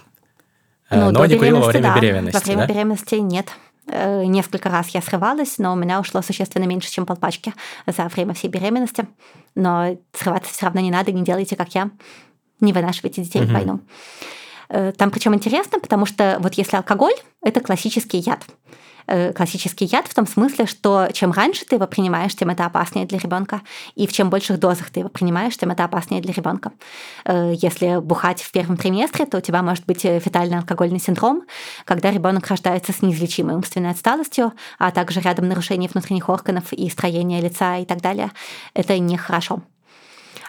Ну, но не курила во время да. беременности, Во время да? беременности нет. Э, несколько раз я срывалась, но у меня ушло существенно меньше, чем полпачки за время всей беременности. Но срываться все равно не надо, не делайте, как я. Не вынашивайте детей угу. в войну. Э, там причем интересно, потому что вот если алкоголь, это классический яд. Э, классический яд в том смысле, что чем раньше ты его принимаешь, тем это опаснее для ребенка, и в чем больших дозах ты его принимаешь, тем это опаснее для ребенка. Э, если бухать в первом триместре, то у тебя может быть э, фетальный алкогольный синдром, когда ребенок рождается с неизлечимой умственной отсталостью, а также рядом нарушений внутренних органов и строения лица и так далее. Это нехорошо.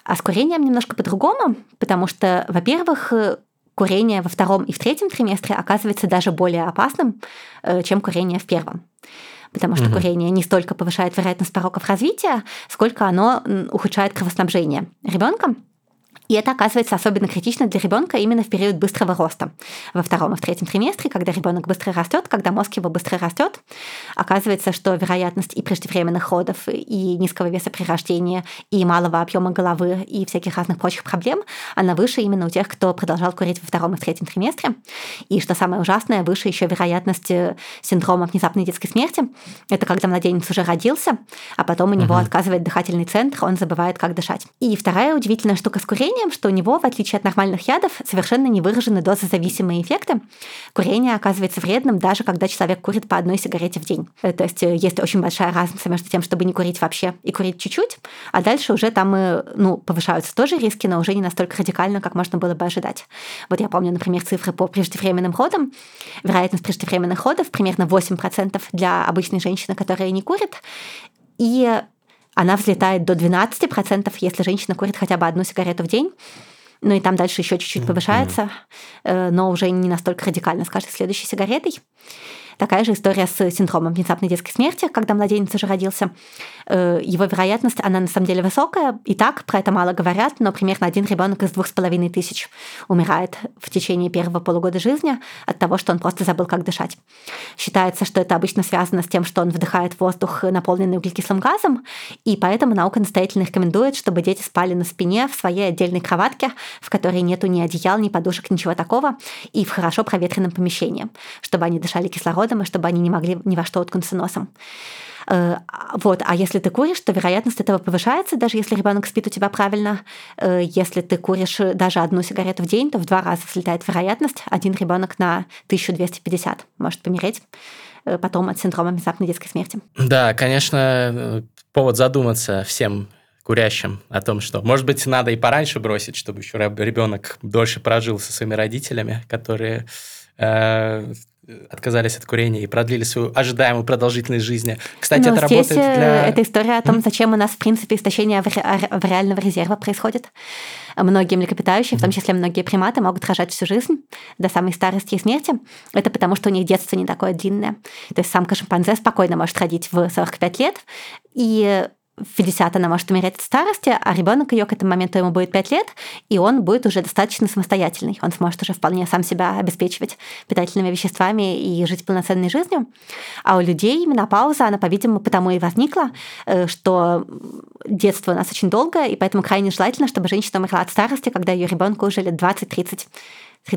А с курением немножко по-другому, потому что, во-первых, курение во втором и в третьем триместре оказывается даже более опасным, э, чем курение в первом. Потому что угу. курение не столько повышает вероятность пороков развития, сколько оно ухудшает кровоснабжение ребенка и это оказывается особенно критично для ребенка именно в период быстрого роста. Во втором и в третьем триместре, когда ребенок быстро растет, когда мозг его быстро растет, оказывается, что вероятность и преждевременных родов, и низкого веса при рождении, и малого объема головы, и всяких разных прочих проблем, она выше именно у тех, кто продолжал курить во втором и в третьем триместре. И что самое ужасное, выше еще вероятность э, синдрома внезапной детской смерти. Это когда младенец уже родился, а потом у него угу. отказывает дыхательный центр, он забывает, как дышать. И вторая удивительная штука с курением курением, что у него, в отличие от нормальных ядов, совершенно не выражены дозозависимые эффекты. Курение оказывается вредным, даже когда человек курит по одной сигарете в день. Э, то есть э, есть очень большая разница между тем, чтобы не курить вообще и курить чуть-чуть, а дальше уже там э, ну, повышаются тоже риски, но уже не настолько радикально, как можно было бы ожидать. Вот я помню, например, цифры по преждевременным родам. Вероятность преждевременных родов примерно 8% для обычной женщины, которая не курит. И она взлетает до 12%, если женщина курит хотя бы одну сигарету в день. Ну и там дальше еще чуть-чуть повышается, mm-hmm. но уже не настолько радикально с каждой следующей сигаретой. Такая же история с синдромом внезапной детской смерти, когда младенец уже родился. Э, его вероятность, она на самом деле высокая, и так про это мало говорят, но примерно один ребенок из двух с половиной тысяч умирает в течение первого полугода жизни от того, что он просто забыл, как дышать. Считается, что это обычно связано с тем, что он вдыхает воздух, наполненный углекислым газом, и поэтому наука настоятельно рекомендует, чтобы дети спали на спине в своей отдельной кроватке, в которой нету ни одеял, ни подушек, ничего такого, и в хорошо проветренном помещении, чтобы они дышали кислородом кислородом, и чтобы они не могли ни во что уткнуться носом. Э, вот. А если ты куришь, то вероятность этого повышается, даже если ребенок спит у тебя правильно. Э, если ты куришь даже одну сигарету в день, то в два раза взлетает вероятность. Один ребенок на 1250 может помереть э, потом от синдрома внезапной детской смерти. Да, конечно, повод задуматься всем курящим о том, что, может быть, надо и пораньше бросить, чтобы еще ребенок дольше прожил со своими родителями, которые отказались от курения и продлили свою ожидаемую продолжительность жизни. Кстати, ну, это здесь работает для... Это история о том, зачем у нас, в принципе, истощение реального резерва происходит. Многие млекопитающие, в том числе многие приматы, могут рожать всю жизнь до самой старости и смерти. Это потому, что у них детство не такое длинное. То есть самка шимпанзе спокойно может родить в 45 лет, и в 50 она может умереть от старости, а ребенок ее к этому моменту ему будет 5 лет, и он будет уже достаточно самостоятельный. Он сможет уже вполне сам себя обеспечивать питательными веществами и жить полноценной жизнью. А у людей менопауза, она, по-видимому, потому и возникла, э, что детство у нас очень долгое, и поэтому крайне желательно, чтобы женщина умерла от старости, когда ее ребенку уже лет 20-30.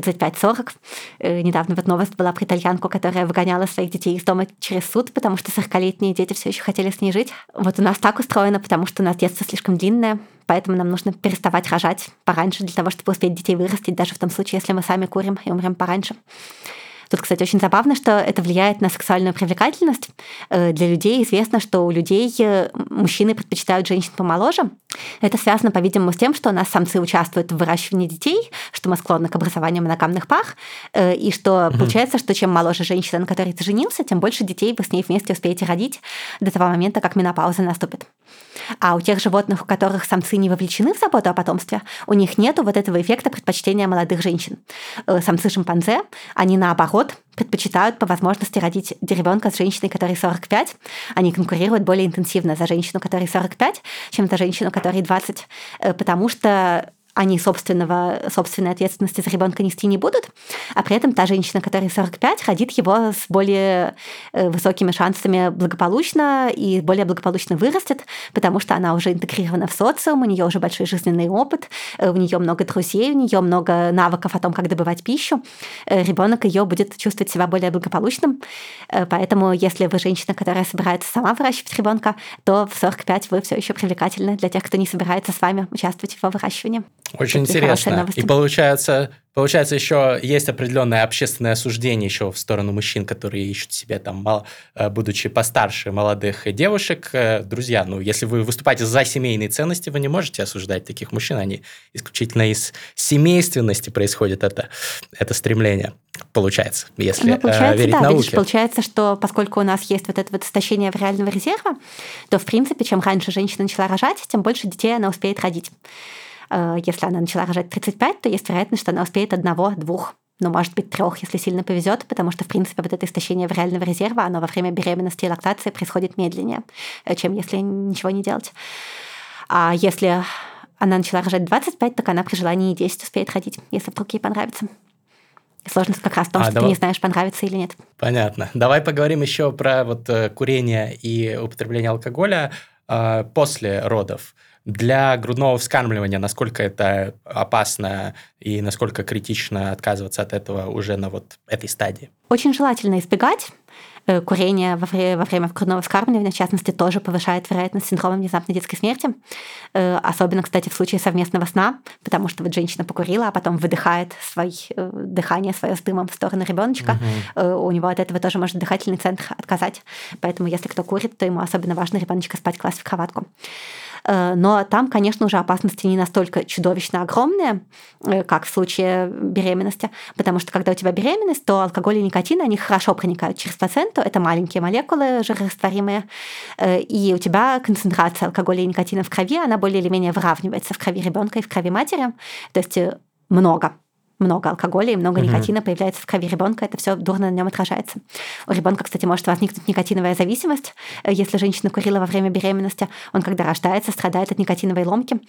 35-40. Э, недавно вот новость была про итальянку, которая выгоняла своих детей из дома через суд, потому что 40-летние дети все еще хотели с ней жить. Вот у нас так устроено, потому что у нас детство слишком длинное, поэтому нам нужно переставать рожать пораньше для того, чтобы успеть детей вырастить, даже в том случае, если мы сами курим и умрем пораньше. Тут, кстати, очень забавно, что это влияет на сексуальную привлекательность. Э, для людей известно, что у людей э, мужчины предпочитают женщин помоложе. Это связано, по-видимому, с тем, что у нас самцы участвуют в выращивании детей, что мы склонны к образованию моногамных пар, э, и что угу. получается, что чем моложе женщина, на которой ты женился, тем больше детей вы с ней вместе успеете родить до того момента, как менопауза наступит. А у тех животных, у которых самцы не вовлечены в заботу о потомстве, у них нет вот этого эффекта предпочтения молодых женщин. Самцы шимпанзе, они наоборот предпочитают по возможности родить ребенка с женщиной, которой 45. Они конкурируют более интенсивно за женщину, которой 45, чем за женщину, которой 20, э, потому что они собственного, собственной ответственности за ребенка нести не будут, а при этом та женщина, которая 45, родит его с более э, высокими шансами благополучно и более благополучно вырастет, потому что она уже интегрирована в социум, у нее уже большой жизненный опыт, э, у нее много друзей, у нее много навыков о том, как добывать пищу. Э, Ребенок ее будет чувствовать себя более благополучным. Поэтому, если вы женщина, которая собирается сама выращивать ребенка, то в 45 вы все еще привлекательны для тех, кто не собирается с вами участвовать в его выращивании. Очень Такие интересно. И получается, получается еще есть определенное общественное осуждение еще в сторону мужчин, которые ищут себе там, э, будучи постарше молодых девушек. Э, друзья, ну, если вы выступаете за семейные ценности, вы не можете осуждать таких мужчин. Они исключительно из семейственности происходит это, это стремление. Получается, если ну, получается, верить да, науке. Видишь, получается, что поскольку у нас есть вот это вот истощение реального резерва, то, в принципе, чем раньше женщина начала рожать, тем больше детей она успеет родить. Э, если она начала рожать 35, то есть вероятность, что она успеет одного, двух ну, может быть, трех, если сильно повезет, потому что, в принципе, вот это истощение реального резерва, оно во время беременности и лактации происходит медленнее, э, чем если ничего не делать. А если она начала рожать 25, так она при желании 10 успеет ходить, если вдруг ей понравится. Сложность как раз в том, а, что давай... ты не знаешь, понравится или нет. Понятно. Давай поговорим еще про вот э, курение и употребление алкоголя э, после родов для грудного вскармливания, насколько это опасно и насколько критично отказываться от этого уже на вот этой стадии? Очень желательно избегать э, курение во время, во время грудного вскармливания, в частности, тоже повышает вероятность синдрома внезапной детской смерти. Э, особенно, кстати, в случае совместного сна, потому что вот женщина покурила, а потом выдыхает свое э, дыхание свое с дымом в сторону ребеночка. Угу. У него от этого тоже может дыхательный центр отказать. Поэтому, если кто курит, то ему особенно важно ребеночка спать класть в кроватку. Э, но там, конечно, уже опасности не настолько чудовищно огромные, э, как в случае беременности, потому что когда у тебя беременность, то алкоголь и никотин, они хорошо проникают через плаценту, это маленькие молекулы жирорастворимые, э, и у тебя концентрация алкоголя и никотина в крови, она более или менее выравнивается в крови ребенка и в крови матери, то есть много много алкоголя и много угу. никотина появляется в крови ребенка, это все дурно на нем отражается. У ребенка, кстати, может возникнуть никотиновая зависимость, если женщина курила во время беременности. Он, когда рождается, страдает от никотиновой ломки.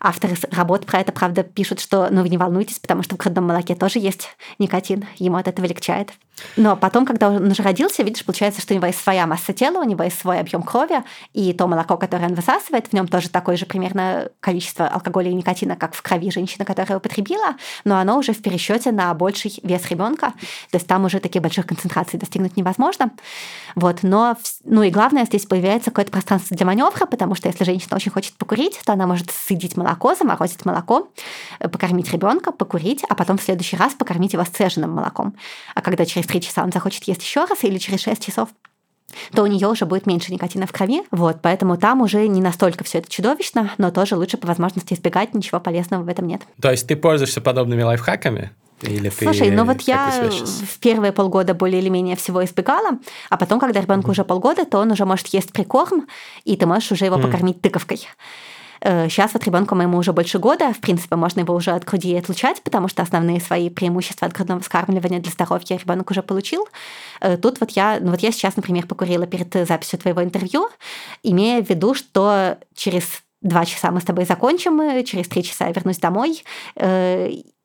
Авторы работ про это, правда, пишут, что ну вы не волнуйтесь, потому что в грудном молоке тоже есть никотин, ему от этого легчает. Но потом, когда он уже родился, видишь, получается, что у него есть своя масса тела, у него есть свой объем крови, и то молоко, которое он высасывает, в нем тоже такое же примерно количество алкоголя и никотина, как в крови женщины, которая употребила, но оно уже в пересчете на больший вес ребенка, то есть там уже таких больших концентраций достигнуть невозможно. Вот, но, ну и главное, здесь появляется какое-то пространство для маневра, потому что если женщина очень хочет покурить, то она может сидеть молоко молоко, заморозить молоко, э, покормить ребенка, покурить, а потом в следующий раз покормить его сцеженным молоком. А когда через три часа он захочет есть еще раз или через шесть часов, то у нее уже будет меньше никотина в крови. Вот, поэтому там уже не настолько все это чудовищно, но тоже лучше по возможности избегать, ничего полезного в этом нет. То есть ты пользуешься подобными лайфхаками? Или Слушай, ну вот я в первые полгода более или менее всего избегала, а потом, когда ребенку mm. уже полгода, то он уже может есть прикорм, и ты можешь уже его mm. покормить тыковкой. Сейчас вот ребенку моему уже больше года, в принципе, можно его уже от груди отлучать, потому что основные свои преимущества от грудного вскармливания для здоровья ребенок уже получил. Тут вот я, ну вот я сейчас, например, покурила перед записью твоего интервью, имея в виду, что через два часа мы с тобой закончим, через три часа я вернусь домой,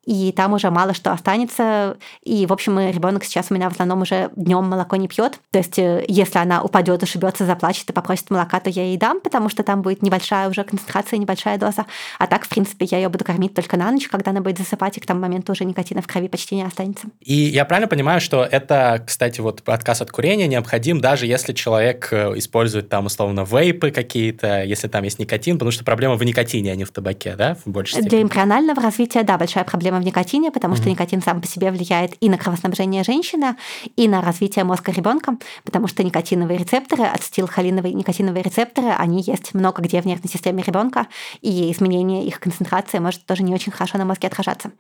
и там уже мало что останется. И, в общем, ребенок сейчас у меня в основном уже днем молоко не пьет. То есть, э, если она упадет, ошибется, заплачет и попросит молока, то я ей дам, потому что там будет небольшая уже концентрация, небольшая доза. А так, в принципе, я ее буду кормить только на ночь, когда она будет засыпать, и к тому моменту уже никотина в крови почти не останется. И я правильно понимаю, что это, кстати, вот отказ от курения необходим, даже если человек э, использует там условно вейпы какие-то, если там есть никотин, потому что проблема в никотине, а не в табаке, да, в большей степени? Для эмбрионального развития, да, большая проблема проблема в никотине, потому mm-hmm. что никотин сам по себе влияет и на кровоснабжение женщины, и на развитие мозга ребенка, потому что никотиновые рецепторы, ацетилхолиновые никотиновые рецепторы, они есть много где в нервной системе ребенка, и изменение их концентрации может тоже не очень хорошо на мозге отражаться.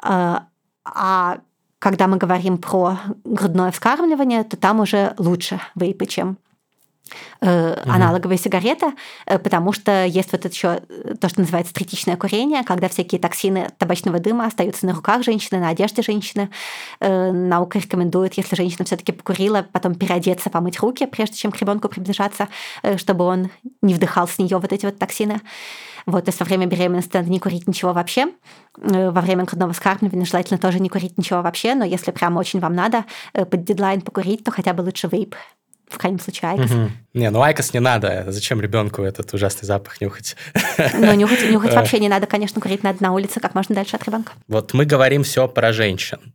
А, а когда мы говорим про грудное вскармливание, то там уже лучше вейпы, чем э, аналоговые сигареты, э, потому что есть вот это еще э, то, что называется третичное курение, когда всякие токсины табачного дыма остаются на руках женщины, на одежде женщины. Э, наука рекомендует, если женщина все-таки покурила, потом переодеться, помыть руки, прежде чем к ребенку приближаться, э, чтобы он не вдыхал с нее вот эти вот токсины. Вот, то есть во время беременности надо не курить ничего вообще. Во время грудного вскармливания желательно тоже не курить ничего вообще, но если прямо очень вам надо под дедлайн покурить, то хотя бы лучше вейп в крайнем случае IQOS. Угу. Не, ну IQOS не надо. Зачем ребенку этот ужасный запах нюхать? Ну, нюхать, нюхать вообще не надо, конечно, курить надо на улице как можно дальше от ребенка. Вот мы говорим все про женщин.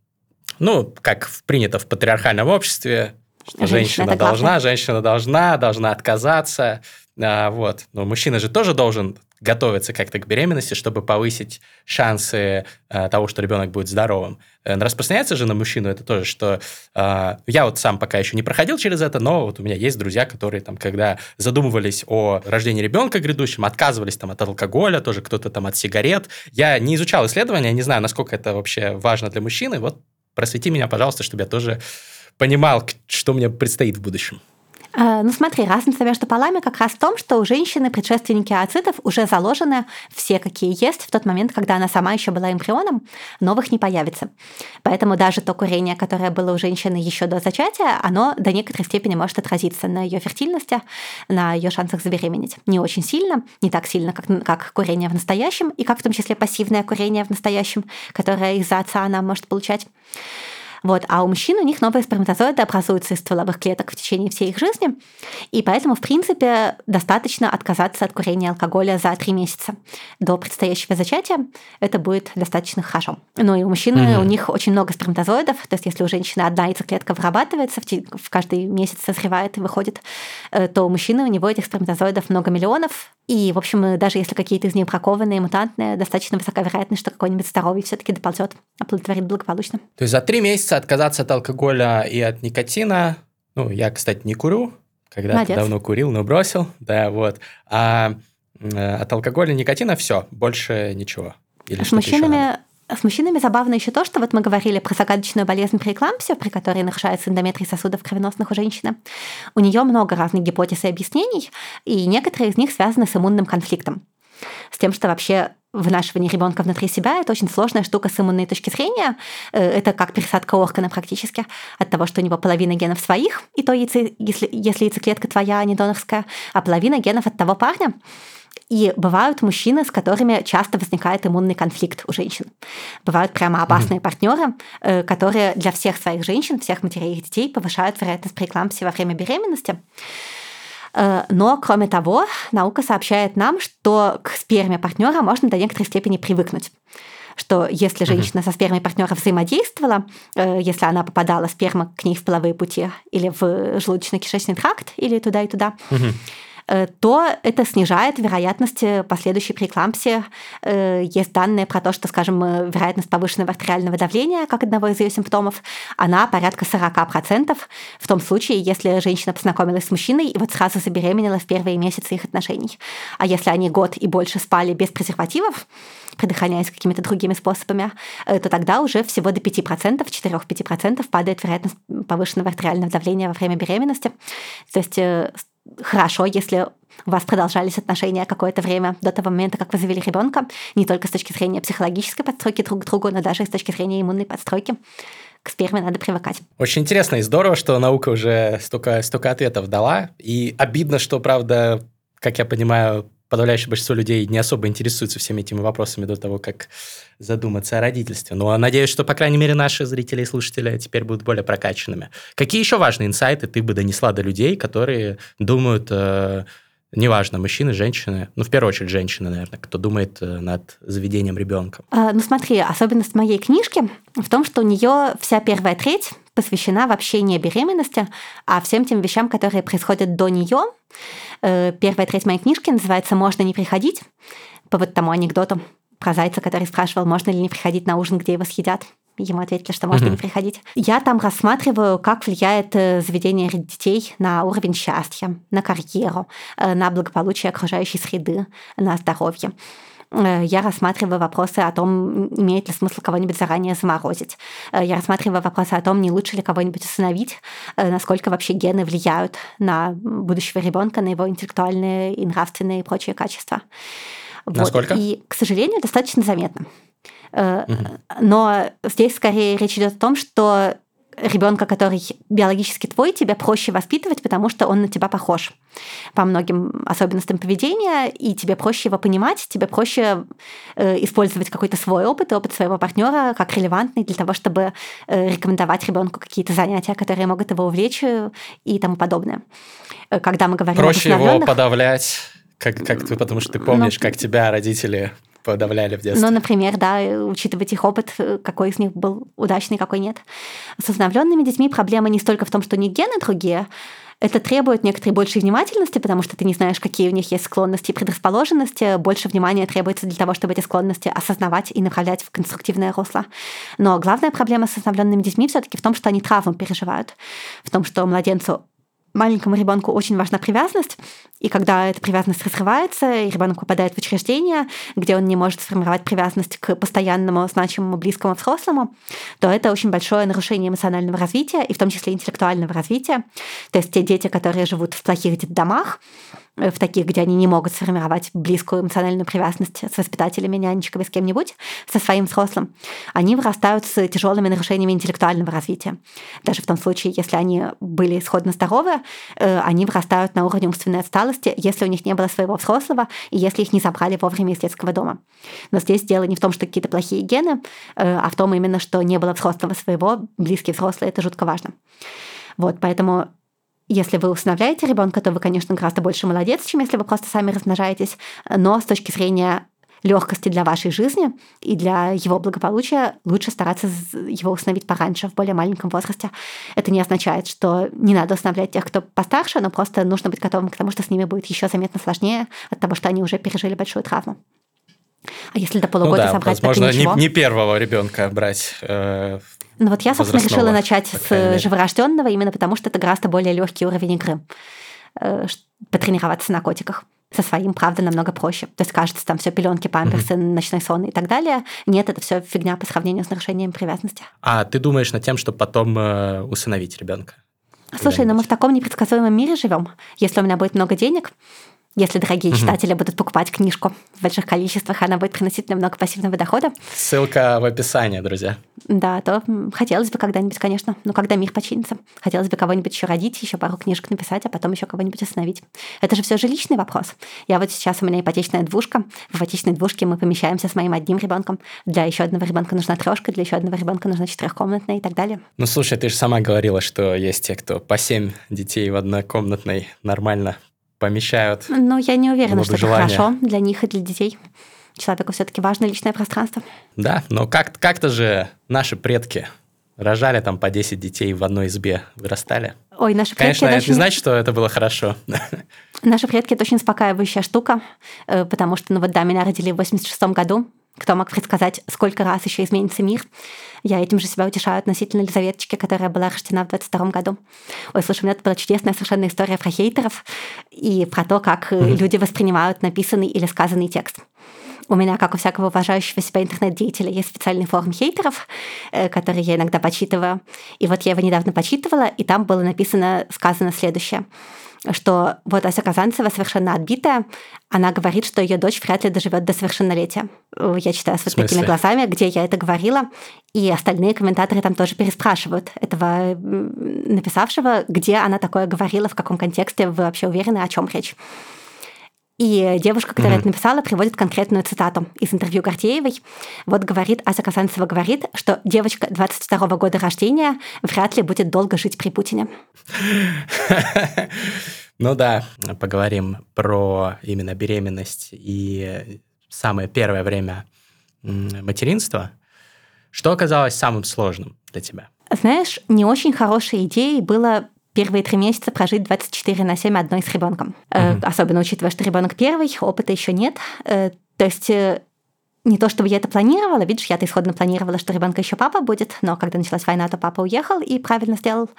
Ну, как принято в патриархальном обществе, что женщина, женщина должна, женщина должна, должна отказаться. А, вот. Но мужчина же тоже должен готовиться как-то к беременности, чтобы повысить шансы э, того, что ребенок будет здоровым. Э, распространяется же на мужчину это тоже, что э, я вот сам пока еще не проходил через это, но вот у меня есть друзья, которые там, когда задумывались о рождении ребенка грядущем, отказывались там от алкоголя, тоже кто-то там от сигарет. Я не изучал исследования, не знаю, насколько это вообще важно для мужчины. Вот просвети меня, пожалуйста, чтобы я тоже понимал, что мне предстоит в будущем. Э, ну смотри, разница между полами как раз в том, что у женщины предшественники ацитов уже заложены все, какие есть, в тот момент, когда она сама еще была эмбрионом, новых не появится. Поэтому даже то курение, которое было у женщины еще до зачатия, оно до некоторой степени может отразиться на ее фертильности, на ее шансах забеременеть. Не очень сильно, не так сильно, как, как курение в настоящем, и как в том числе пассивное курение в настоящем, которое из-за отца она может получать. Вот. А у мужчин у них новые сперматозоиды образуются из стволовых клеток в течение всей их жизни, и поэтому, в принципе, достаточно отказаться от курения алкоголя за три месяца до предстоящего зачатия. Это будет достаточно хорошо. Но и у мужчин mm-hmm. у них очень много сперматозоидов, то есть если у женщины одна яйцеклетка вырабатывается, в каждый месяц созревает и выходит, э, то у мужчины у него этих сперматозоидов много миллионов, и, в общем, даже если какие-то из них бракованные, мутантные, достаточно высока вероятность, что какой-нибудь здоровый все-таки доползет, оплодотворит благополучно. То есть за три месяца отказаться от алкоголя и от никотина, ну, я, кстати, не курю, когда-то давно курил, но бросил, да, вот. А э, от алкоголя и никотина все, больше ничего. Или С мужчинами с мужчинами забавно еще то, что вот мы говорили про загадочную болезнь преэклампсию, при которой нарушается эндометрий сосудов кровеносных у женщины. У нее много разных гипотез и объяснений, и некоторые из них связаны с иммунным конфликтом. С тем, что вообще вынашивание ребенка внутри себя это очень сложная штука с иммунной точки зрения. Э, это как пересадка органа практически от того, что у него половина генов своих, и то, если, если яйцеклетка твоя, а не донорская, а половина генов от того парня. И бывают мужчины, с которыми часто возникает иммунный конфликт у женщин. Бывают прямо опасные mm-hmm. партнеры, э, которые для всех своих женщин, всех матерей и детей повышают вероятность преэклампсии во время беременности. Э, но, кроме того, наука сообщает нам, что к сперме партнера можно до некоторой степени привыкнуть что если женщина со спермой партнера взаимодействовала, э, если она попадала сперма к ней в половые пути или в желудочно-кишечный тракт, или туда и туда, угу то это снижает вероятность э, последующей преэклампсии. Э, есть данные про то, что, скажем, вероятность повышенного артериального давления, как одного из ее симптомов, она порядка 40% в том случае, если женщина познакомилась с мужчиной и вот сразу забеременела в первые месяцы их отношений. А если они год и больше спали без презервативов, предохраняясь какими-то другими способами, то тогда уже всего до 5%, 4-5% падает вероятность повышенного артериального давления во время беременности. То есть хорошо, если у вас продолжались отношения какое-то время до того момента, как вы завели ребенка, не только с точки зрения психологической подстройки друг к другу, но даже с точки зрения иммунной подстройки к сперме надо привыкать. Очень интересно и здорово, что наука уже столько, столько ответов дала. И обидно, что, правда, как я понимаю, подавляющее большинство людей не особо интересуются всеми этими вопросами до того, как задуматься о родительстве. Но надеюсь, что, по крайней мере, наши зрители и слушатели теперь будут более прокачанными. Какие еще важные инсайты ты бы донесла до людей, которые думают, э, неважно, мужчины, женщины, ну, в первую очередь, женщины, наверное, кто думает э, над заведением ребенка? А, ну, смотри, особенность моей книжки в том, что у нее вся первая треть посвящена вообще не беременности, а всем тем вещам, которые происходят до нее. Э, первая треть моей книжки называется «Можно не приходить», по вот тому анекдоту про зайца, который спрашивал, можно ли не приходить на ужин, где его съедят. Ему ответили, что можно не приходить. Я там рассматриваю, как влияет э, заведение детей на уровень счастья, на карьеру, э, на благополучие окружающей среды, на здоровье. Э, я рассматриваю вопросы о том, имеет ли смысл кого-нибудь заранее заморозить. Я рассматриваю вопросы о том, не лучше ли кого-нибудь усыновить, насколько вообще гены влияют на будущего ребенка, на его интеллектуальные и нравственные и прочие качества. Насколько? Вот. И, к сожалению, достаточно заметно. Но здесь скорее речь идет о том, что ребенка, который биологически твой, тебе проще воспитывать, потому что он на тебя похож по многим особенностям поведения, и тебе проще его понимать, тебе проще э, использовать какой-то свой опыт, опыт своего партнера как релевантный для того, чтобы э, рекомендовать ребенку какие-то занятия, которые могут его увлечь э, и тому подобное. Когда мы говорим проще его подавлять, как, как ты, потому что ты помнишь, Но... как тебя родители подавляли в детстве. Ну, например, да, учитывать их опыт, какой из них был удачный, какой нет. С усыновленными детьми проблема не столько в том, что у них гены другие, это требует некоторой большей внимательности, потому что ты не знаешь, какие у них есть склонности и предрасположенности. Больше внимания требуется для того, чтобы эти склонности осознавать и направлять в конструктивное русло. Но главная проблема с усыновленными детьми все-таки в том, что они травму переживают. В том, что младенцу маленькому ребенку очень важна привязанность, и когда эта привязанность разрывается, и ребенок попадает в учреждение, где он не может сформировать привязанность к постоянному, значимому, близкому взрослому, то это очень большое нарушение эмоционального развития, и в том числе интеллектуального развития. То есть те дети, которые живут в плохих домах, в таких, где они не могут сформировать близкую эмоциональную привязанность с воспитателями, нянечками, с кем-нибудь, со своим взрослым, они вырастают с тяжелыми нарушениями интеллектуального развития. Даже в том случае, если они были исходно здоровы, э, они вырастают на уровне умственной отсталости, если у них не было своего взрослого и если их не забрали вовремя из детского дома. Но здесь дело не в том, что какие-то плохие гены, э, а в том именно, что не было взрослого своего, близкие взрослые, это жутко важно. Вот, поэтому если вы усыновляете ребенка, то вы, конечно, гораздо больше молодец, чем если вы просто сами размножаетесь. Но с точки зрения легкости для вашей жизни и для его благополучия лучше стараться его установить пораньше, в более маленьком возрасте. Это не означает, что не надо усыновлять тех, кто постарше, но просто нужно быть готовым к тому, что с ними будет еще заметно сложнее от того, что они уже пережили большую травму. А если до полугода ну да, собрать, возможно, так не, не первого ребенка брать э, ну вот я, собственно, решила начать с живорожденного, именно потому что это гораздо более легкий уровень игры. Э, потренироваться на котиках со своим, правда, намного проще. То есть кажется, там все пеленки, памперсы, mm-hmm. ночной сон и так далее. Нет, это все фигня по сравнению с нарушением привязанности. А ты думаешь над тем, чтобы потом э, усыновить ребенка? Слушай, ну мы в таком непредсказуемом мире живем. Если у меня будет много денег, если дорогие угу. читатели будут покупать книжку в больших количествах, она будет приносить немного пассивного дохода. Ссылка в описании, друзья. Да, то хотелось бы когда-нибудь, конечно, но когда мир починится, хотелось бы кого-нибудь еще родить, еще пару книжек написать, а потом еще кого-нибудь остановить. Это же все же личный вопрос. Я вот сейчас у меня ипотечная двушка. В ипотечной двушке мы помещаемся с моим одним ребенком. Для еще одного ребенка нужна трешка, для еще одного ребенка нужна четырехкомнатная и так далее. Ну, слушай, ты же сама говорила, что есть те, кто по семь детей в однокомнатной нормально помещают. Ну, я не уверена, что желания. это хорошо для них и для детей. Человеку все-таки важно личное пространство. Да, но как- как-то же наши предки рожали там по 10 детей в одной избе, вырастали. Ой, наши предки... Конечно, это, очень... не значит, что это было хорошо. Наши предки – это очень успокаивающая штука, э, потому что, ну вот да, меня родили в 86 году, кто мог предсказать, сколько раз еще изменится мир? Я этим же себя утешаю относительно Елизаветочки, которая была рождена в 22 году. Ой, слушай, у меня тут была чудесная совершенно история про хейтеров и про то, как mm-hmm. люди воспринимают написанный или сказанный текст. У меня, как у всякого уважающего себя интернет-деятеля, есть специальный форум хейтеров, э, который я иногда почитываю. И вот я его недавно почитывала, и там было написано, сказано следующее. Что вот Ася Казанцева совершенно отбитая, она говорит, что ее дочь вряд ли доживет до совершеннолетия. Я читаю с вот такими глазами, где я это говорила, и остальные комментаторы там тоже переспрашивают этого написавшего, где она такое говорила, в каком контексте вы вообще уверены, о чем речь. И девушка, которая mm-hmm. это написала, приводит конкретную цитату из интервью Гордеевой. Вот говорит, Ася Казанцева говорит, что девочка 22 года рождения вряд ли будет долго жить при Путине. Ну да, поговорим про именно беременность и самое первое время материнства. Что оказалось самым сложным для тебя? Знаешь, не очень хорошей идеей было первые три месяца прожить 24 на 7 одной с ребенком. Угу. Особенно учитывая, что ребенок первый, опыта еще нет. Э, то есть э, не то, чтобы я это планировала, видишь, я-то исходно планировала, что ребенка еще папа будет, но когда началась война, то папа уехал и правильно сделал.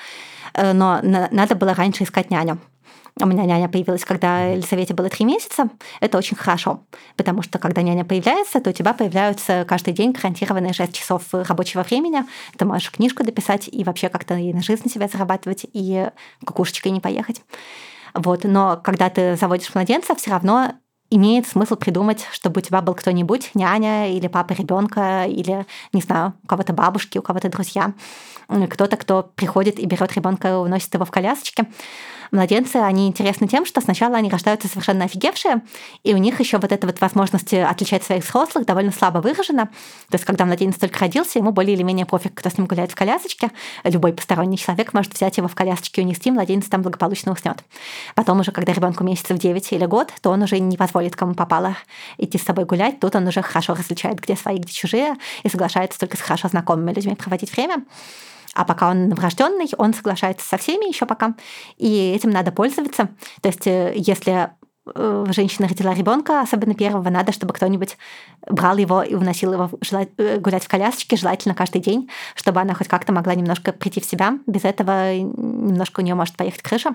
Но надо было раньше искать няню. У меня няня появилась, когда Елизавете было три месяца. Это очень хорошо, потому что когда няня появляется, то у тебя появляются каждый день гарантированные 6 часов рабочего времени. Ты можешь книжку дописать и вообще как-то и на жизнь себя зарабатывать, и кукушечкой не поехать. Вот. Но когда ты заводишь младенца, все равно имеет смысл придумать, чтобы у тебя был кто-нибудь, няня или папа ребенка, или, не знаю, у кого-то бабушки, у кого-то друзья, кто-то, кто приходит и берет ребенка уносит его в колясочке младенцы, они интересны тем, что сначала они рождаются совершенно офигевшие, и у них еще вот эта вот возможность отличать своих взрослых довольно слабо выражена. То есть, когда младенец только родился, ему более или менее пофиг, кто с ним гуляет в колясочке. Любой посторонний человек может взять его в колясочке и унести, младенец там благополучно уснет. Потом уже, когда ребенку месяцев 9 или год, то он уже не позволит кому попало идти с собой гулять. Тут он уже хорошо различает, где свои, где чужие, и соглашается только с хорошо знакомыми людьми проводить время а пока он новорожденный, он соглашается со всеми еще пока, и этим надо пользоваться. То есть, э, если женщина родила ребенка, особенно первого, надо, чтобы кто-нибудь брал его и уносил его э, гулять в колясочке, желательно каждый день, чтобы она хоть как-то могла немножко прийти в себя. Без этого немножко у нее может поехать крыша.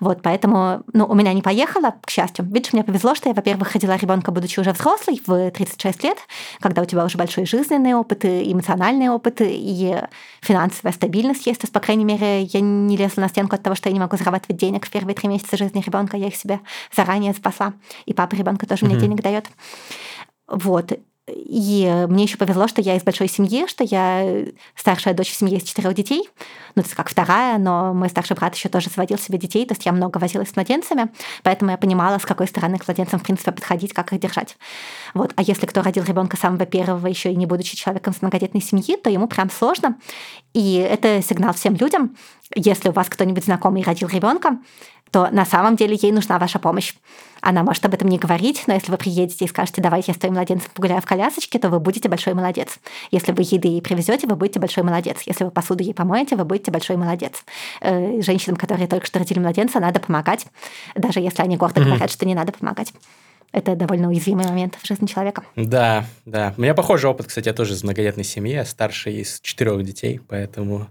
Вот, поэтому, ну, у меня не поехала, к счастью. Видишь, мне повезло, что я, во-первых, родила ребенка, будучи уже взрослой, в 36 лет, когда у тебя уже большой жизненный опыт, и эмоциональный опыт, и финансовая стабильность есть. То есть, по крайней мере, я не лезла на стенку от того, что я не могу зарабатывать денег в первые три месяца жизни ребенка, я их себе заранее заранее спасла. И папа ребенка тоже мне денег дает. Вот. И мне еще повезло, что я из большой семьи, что я старшая дочь в семье из четырех детей. Ну, то есть как вторая, но мой старший брат еще тоже заводил себе детей, то есть я много возилась с младенцами, поэтому я понимала, с какой стороны к младенцам, в принципе, подходить, как их держать. Вот. А если кто родил ребенка самого первого, еще и не будучи человеком с многодетной семьи, то ему прям сложно. И это сигнал всем людям. Если у вас кто-нибудь знакомый родил ребенка, то на самом деле ей нужна ваша помощь. Она может об этом не говорить, но если вы приедете и скажете, давайте я с твоим младенцем погуляю в колясочке, то вы будете большой молодец. Если вы еды ей привезете, вы будете большой молодец. Если вы посуду ей помоете, вы будете большой молодец. Э, женщинам, которые только что родили младенца, надо помогать, даже если они гордо mm-hmm. говорят, что не надо помогать. Это довольно уязвимый момент в жизни человека. Да, да. У меня похожий опыт, кстати, я тоже из многодетной семьи, я старший из четырех детей, поэтому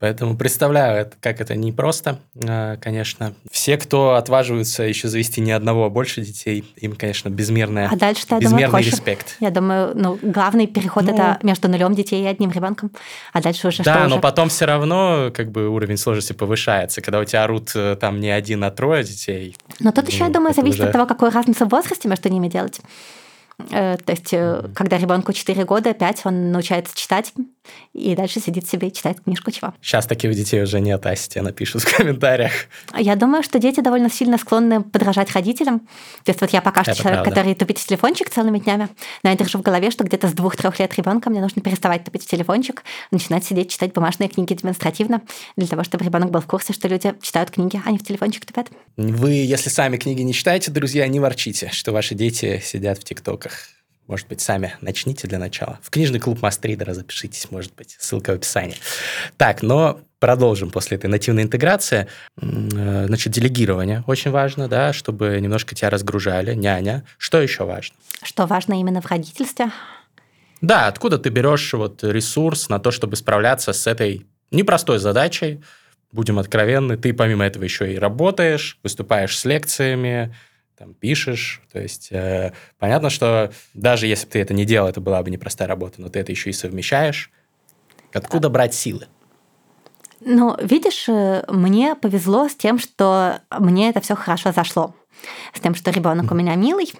Поэтому представляю, как это непросто, а, конечно. Все, кто отваживаются еще завести ни одного, а больше детей, им, конечно, безмерная, а дальше я безмерный думаю, респект. Я думаю, ну, главный переход ну, это между нулем детей и одним ребенком, а дальше уже да, что Да, но уже? потом все равно как бы уровень сложности повышается, когда у тебя орут э, там не один, а трое детей. Но тут ну, еще, я думаю, зависит уже... от того, какой разница в возрасте между ними делать. Э, то есть, э, когда ребенку 4 года, 5, он научается читать, и дальше сидит себе и читает книжку чего. Сейчас таких детей уже нет, Ася тебе напишут в комментариях. Я думаю, что дети довольно сильно склонны подражать родителям. То есть вот я пока что Это человек, правда. который тупит в телефончик целыми днями, но я держу в голове, что где-то с двух-трех лет ребенка мне нужно переставать тупить в телефончик, начинать сидеть, читать бумажные книги демонстративно, для того, чтобы ребенок был в курсе, что люди читают книги, а не в телефончик тупят. Вы, если сами книги не читаете, друзья, не ворчите, что ваши дети сидят в ТикТоках. Может быть, сами начните для начала. В книжный клуб Мастридера запишитесь, может быть, ссылка в описании. Так, но продолжим после этой нативной интеграции. Э, значит, делегирование очень важно, да, чтобы немножко тебя разгружали, няня. Что еще важно? Что важно именно в родительстве? Да, откуда ты берешь вот ресурс на то, чтобы справляться с этой непростой задачей? Будем откровенны, ты помимо этого еще и работаешь, выступаешь с лекциями, там, пишешь. То есть э, понятно, что даже если бы ты это не делал, это была бы непростая работа, но ты это еще и совмещаешь. Откуда брать силы? Ну, видишь, э, мне повезло с тем, что мне это все хорошо зашло. С тем, что ребенок у меня милый,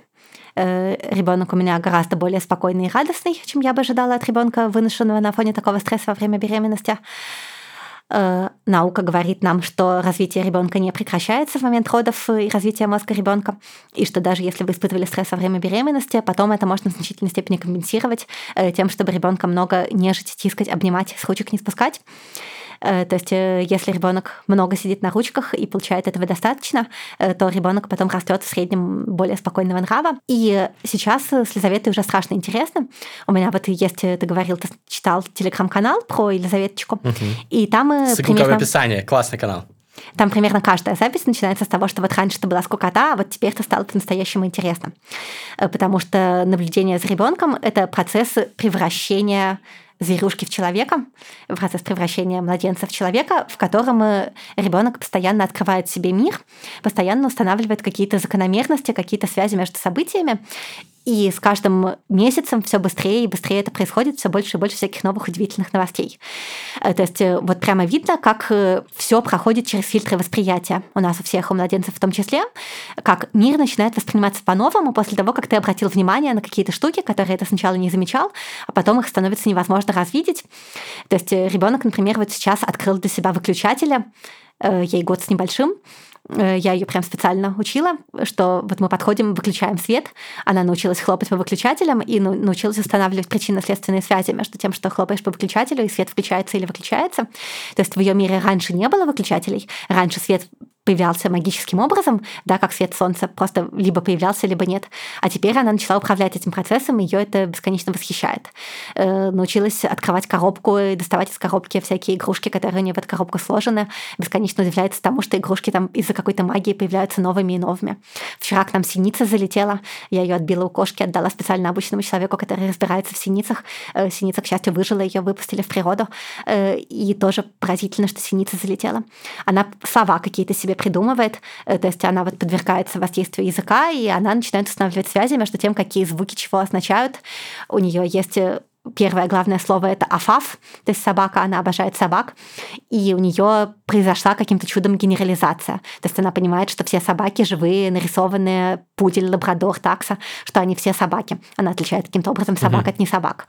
э, ребенок у меня гораздо более спокойный и радостный, чем я бы ожидала от ребенка, выношенного на фоне такого стресса во время беременности. Э, наука говорит нам, что развитие ребенка не прекращается в момент родов и развития мозга ребенка, и что даже если вы испытывали стресс во время беременности, потом это можно в значительной степени компенсировать э, тем, чтобы ребенка много нежить, тискать, обнимать, с ручек не спускать. Э, то есть, э, если ребенок много сидит на ручках и получает этого достаточно, э, то ребенок потом растет в среднем более спокойного нрава. И сейчас с Елизаветой уже страшно интересно. У меня вот есть, ты говорил, ты читал телеграм-канал про Елизаветочку, угу. и там... Ссылка примерно... в описании, классный канал. Там примерно каждая запись начинается с того, что вот раньше это была скукота, а вот теперь это стало по-настоящему интересно. Потому что наблюдение за ребенком это процесс превращения зверюшки в человека, процесс превращения младенца в человека, в котором э, ребенок постоянно открывает себе мир, постоянно устанавливает какие-то закономерности, какие-то связи между событиями, и с каждым месяцем все быстрее и быстрее это происходит, все больше и больше всяких новых удивительных новостей. Э, то есть э, вот прямо видно, как э, все проходит через фильтры восприятия у нас у всех, у младенцев в том числе, как мир начинает восприниматься по-новому после того, как ты обратил внимание на какие-то штуки, которые ты сначала не замечал, а потом их становится невозможно развидеть. То есть ребенок, например, вот сейчас открыл для себя выключателя, ей год с небольшим, я ее прям специально учила, что вот мы подходим, выключаем свет, она научилась хлопать по выключателям и научилась устанавливать причинно-следственные связи между тем, что хлопаешь по выключателю, и свет включается или выключается. То есть в ее мире раньше не было выключателей, раньше свет появлялся магическим образом, да, как свет солнца, просто либо появлялся, либо нет. А теперь она начала управлять этим процессом, ее это бесконечно восхищает. Э, научилась открывать коробку и доставать из коробки всякие игрушки, которые у нее в эту коробку сложены. Бесконечно удивляется тому, что игрушки там из-за какой-то магии появляются новыми и новыми. Вчера к нам синица залетела, я ее отбила у кошки, отдала специально обычному человеку, который разбирается в синицах. Э, синица, к счастью, выжила, ее выпустили в природу. Э, и тоже поразительно, что синица залетела. Она слова какие-то себе придумывает, э, то есть она вот подвергается воздействию языка, и она начинает устанавливать связи между тем, какие звуки чего означают. У нее есть э, Первое главное слово это афаф, то есть собака, она обожает собак, и у нее произошла каким-то чудом генерализация. То есть она понимает, что все собаки живые, нарисованные, пудель, лабрадор, такса, что они все собаки. Она отличает каким-то образом собак mm-hmm. от не собак.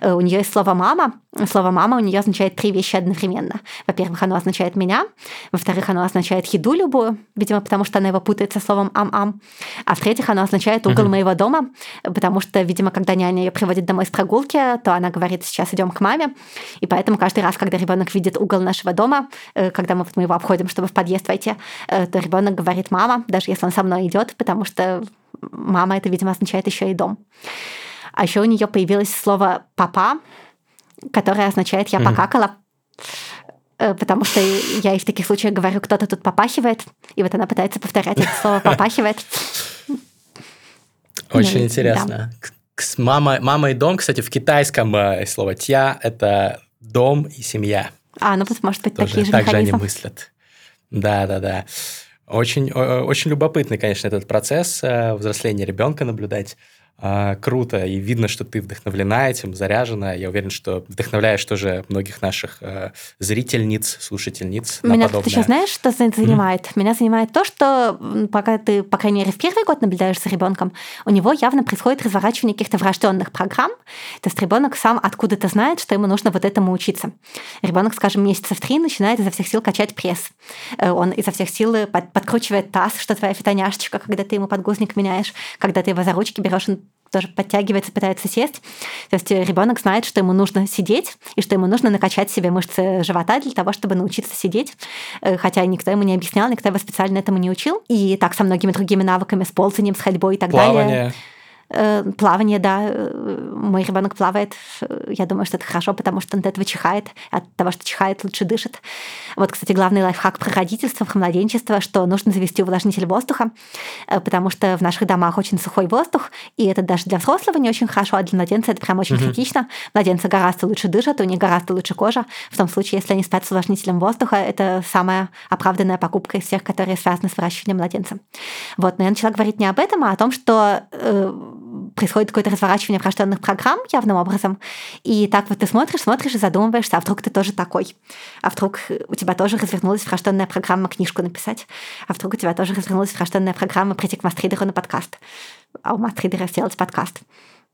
Э, у нее есть слово мама. Слово мама у нее означает три вещи одновременно. Во-первых, оно означает меня. Во-вторых, оно означает еду любую, видимо, потому что она его путает со словом ам-ам. А в-третьих, оно означает угол mm-hmm. моего дома, потому что, видимо, когда няня ее приводит домой с прогулки, то она говорит, сейчас идем к маме. И поэтому каждый раз, когда ребенок видит угол нашего дома, э, когда мы, мы его обходим, чтобы в подъезд войти, э, то ребенок говорит мама, даже если он со мной идет, потому что мама это, видимо, означает еще и дом. А еще у нее появилось слово папа, которое означает я покакала э, потому что я и в таких случаях говорю, кто-то тут попахивает, и вот она пытается повторять это слово попахивает. Очень ну, интересно. Да. Мама, мама и дом, кстати, в китайском э, слово «тя» — это дом и семья. А, ну, может быть, Тоже такие же Так же они мыслят. Да-да-да. Очень, очень любопытный, конечно, этот процесс э, взросления ребенка наблюдать. А, круто, и видно, что ты вдохновлена этим, заряжена. Я уверен, что вдохновляешь тоже многих наших э, зрительниц, слушательниц. Меня тут еще знаешь, что занимает? Mm-hmm. Меня занимает то, что пока ты, по крайней мере, в первый год наблюдаешь за ребенком, у него явно происходит разворачивание каких-то врожденных программ. То есть ребенок сам откуда-то знает, что ему нужно вот этому учиться. Ребенок, скажем, месяцев три начинает изо всех сил качать пресс. Э, он изо всех сил под, подкручивает таз, что твоя фитоняшечка, когда ты ему подгузник меняешь, когда ты его за ручки берешь, он тоже подтягивается, пытается сесть. То есть ребенок знает, что ему нужно сидеть, и что ему нужно накачать себе мышцы живота для того, чтобы научиться сидеть. Э, хотя никто ему не объяснял, никто его специально этому не учил. И так со многими другими навыками, с ползанием, с ходьбой и так Плавание. далее. Э, плавание, да, э, мой ребенок плавает, я думаю, что это хорошо, потому что он от этого чихает, от того, что чихает, лучше дышит. Вот, кстати, главный лайфхак про родительство, про младенчество, что нужно завести увлажнитель воздуха, э, потому что в наших домах очень сухой воздух, и это даже для взрослого не очень хорошо, а для младенца это прям очень угу. критично. Младенцы гораздо лучше дышат, у них гораздо лучше кожа. В том случае, если они спят с увлажнителем воздуха, это самая оправданная покупка из всех, которые связаны с выращиванием младенца. Вот, но я начала говорить не об этом, а о том, что происходит какое-то разворачивание врожденных программ явным образом. И так вот ты смотришь, смотришь и задумываешься, а вдруг ты тоже такой? А вдруг у тебя тоже развернулась врожденная программа книжку написать? А вдруг у тебя тоже развернулась врожденная программа прийти к мастридеру на подкаст? А у мастридера сделать подкаст?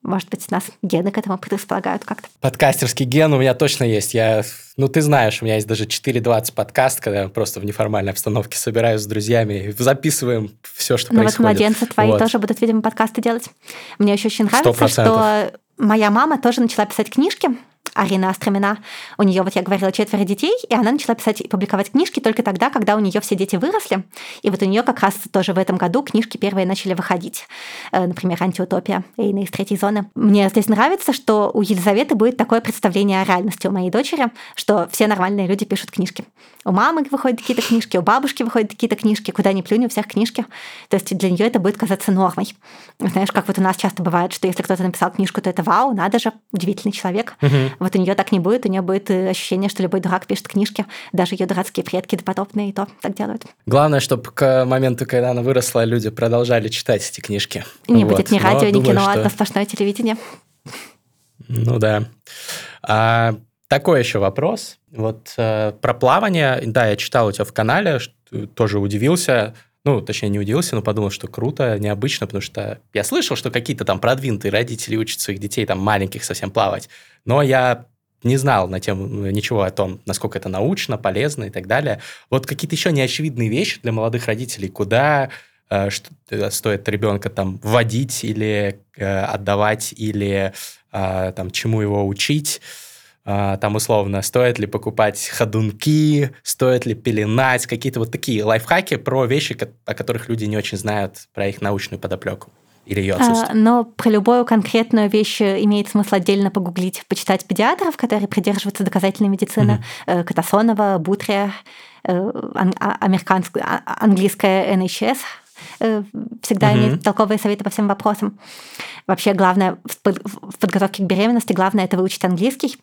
Может быть, нас гены к этому предрасполагают как-то. Подкастерский ген у меня точно есть. Я, ну, ты знаешь, у меня есть даже 4.20 подкаст, когда я просто в неформальной обстановке собираюсь с друзьями, записываем все, что ну, происходит. Ну вот младенцы твои вот. тоже будут, видимо, подкасты делать. Мне еще очень нравится, 100%. что моя мама тоже начала писать книжки, Арина Остромина. У нее, вот я говорила, четверо детей, и она начала писать и публиковать книжки только тогда, когда у нее все дети выросли. И вот у нее как раз тоже в этом году книжки первые начали выходить. Э, например, «Антиутопия» Эйна из третьей зоны. Мне здесь нравится, что у Елизаветы будет такое представление о реальности у моей дочери, что все нормальные люди пишут книжки. У мамы выходят какие-то книжки, у бабушки выходят какие-то книжки, куда ни плюнь, у всех книжки. То есть для нее это будет казаться нормой. Знаешь, как вот у нас часто бывает, что если кто-то написал книжку, то это вау, надо же, удивительный человек. Угу. Вот у нее так не будет, у нее будет э, ощущение, что любой дурак пишет книжки, даже ее дурацкие предки допотопные и то так делают. Главное, чтобы к моменту, когда она выросла, люди продолжали читать эти книжки. Не вот. будет ни радио, Но ни думаю, кино, что... одно сплошное телевидение. Ну да. А, такой еще вопрос. Вот э, про плавание, да, я читал у тебя в канале, тоже удивился, ну, точнее, не удивился, но подумал, что круто, необычно, потому что я слышал, что какие-то там продвинутые родители учат своих детей, там, маленьких совсем плавать, но я не знал на тему ничего о том, насколько это научно, полезно и так далее. Вот какие-то еще неочевидные вещи для молодых родителей, куда э, что, э, стоит ребенка там вводить или э, отдавать, или э, там чему его учить, там условно, стоит ли покупать ходунки, стоит ли пеленать, какие-то вот такие лайфхаки про вещи, о которых люди не очень знают, про их научную подоплеку или ее отсутствие? А, но про любую конкретную вещь имеет смысл отдельно погуглить, почитать педиатров, которые придерживаются доказательной медицины, mm-hmm. Катасонова, Бутрия, э, а, американская, а, английская NHS, э, всегда mm-hmm. имеет толковые советы по всем вопросам. Вообще главное в подготовке к беременности, главное это выучить английский,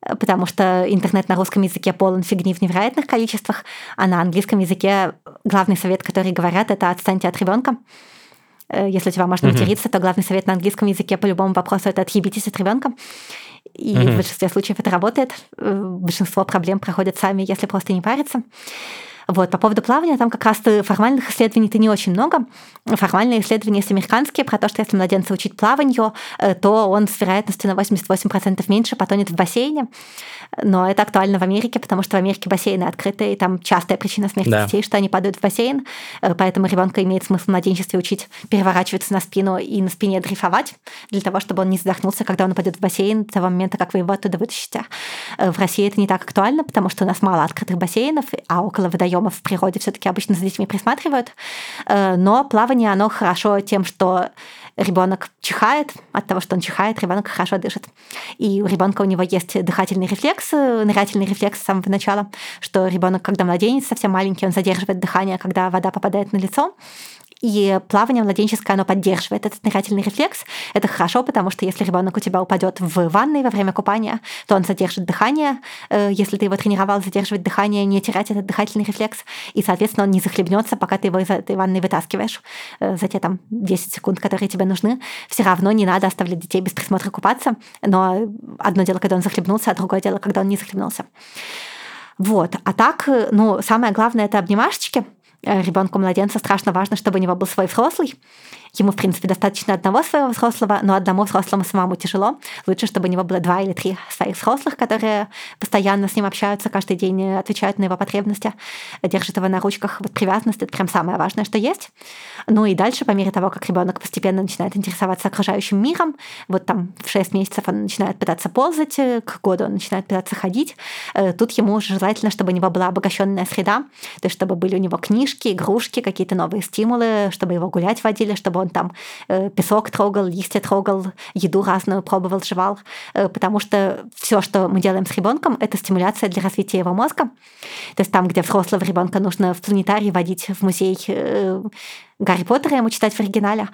потому что интернет на русском языке полон фигни в невероятных количествах, а на английском языке главный совет, который говорят, это отстаньте от ребенка. Э, если у тебя можно mm-hmm. материться, то главный совет на английском языке по любому вопросу это отъебитесь от ребенка. И mm-hmm. в большинстве случаев это работает. Э, большинство проблем проходят сами, если просто не париться. Вот, по поводу плавания, там как раз формальных исследований-то не очень много. Формальные исследования есть американские про то, что если младенца учить плаванию, э, то он с вероятностью на 88% меньше потонет в бассейне. Но это актуально в Америке, потому что в Америке бассейны открыты, и там частая причина смерти да. детей, что они падают в бассейн. Э, поэтому ребенка имеет смысл в младенчестве учить переворачиваться на спину и на спине дрейфовать, для того, чтобы он не задохнулся, когда он упадет в бассейн, до того момента, как вы его оттуда вытащите. Э, в России это не так актуально, потому что у нас мало открытых бассейнов, а около водоемов в природе все-таки обычно за детьми присматривают. Э, но плавание, оно хорошо тем, что ребенок чихает, от того, что он чихает, ребенок хорошо дышит. И у ребенка у него есть дыхательный рефлекс, нырятельный рефлекс с самого начала, что ребенок, когда младенец совсем маленький, он задерживает дыхание, когда вода попадает на лицо, и плавание младенческое, оно поддерживает этот дыхательный рефлекс. Это хорошо, потому что если ребенок у тебя упадет в ванной во время купания, то он задержит дыхание. Э, если ты его тренировал задерживать дыхание, не терять этот дыхательный рефлекс, и, соответственно, он не захлебнется, пока ты его из этой ванны вытаскиваешь э, за те там 10 секунд, которые тебе нужны. Все равно не надо оставлять детей без присмотра купаться, но одно дело, когда он захлебнулся, а другое дело, когда он не захлебнулся. Вот. А так, э, ну, самое главное — это обнимашечки — Э, ребенку младенца страшно важно, чтобы у него был свой взрослый. Ему, в принципе, достаточно одного своего взрослого, но одному взрослому самому тяжело. Лучше, чтобы у него было два или три своих взрослых, которые постоянно с ним общаются, каждый день отвечают на его потребности, держат его на ручках. Вот привязанность — это прям самое важное, что есть. Ну и дальше, по мере того, как ребенок постепенно начинает интересоваться окружающим миром, вот там в 6 месяцев он начинает пытаться ползать, к году он начинает пытаться ходить, э, тут ему уже желательно, чтобы у него была обогащенная среда, то есть чтобы были у него книжки, игрушки, какие-то новые стимулы, чтобы его гулять водили, чтобы он там э, песок трогал, листья трогал, еду разную пробовал, жевал, потому что все, что мы делаем с ребенком, это стимуляция для развития его мозга. То есть там, где взрослого ребенка нужно в планетарий водить, в музей, Гарри Поттера ему читать в оригинале,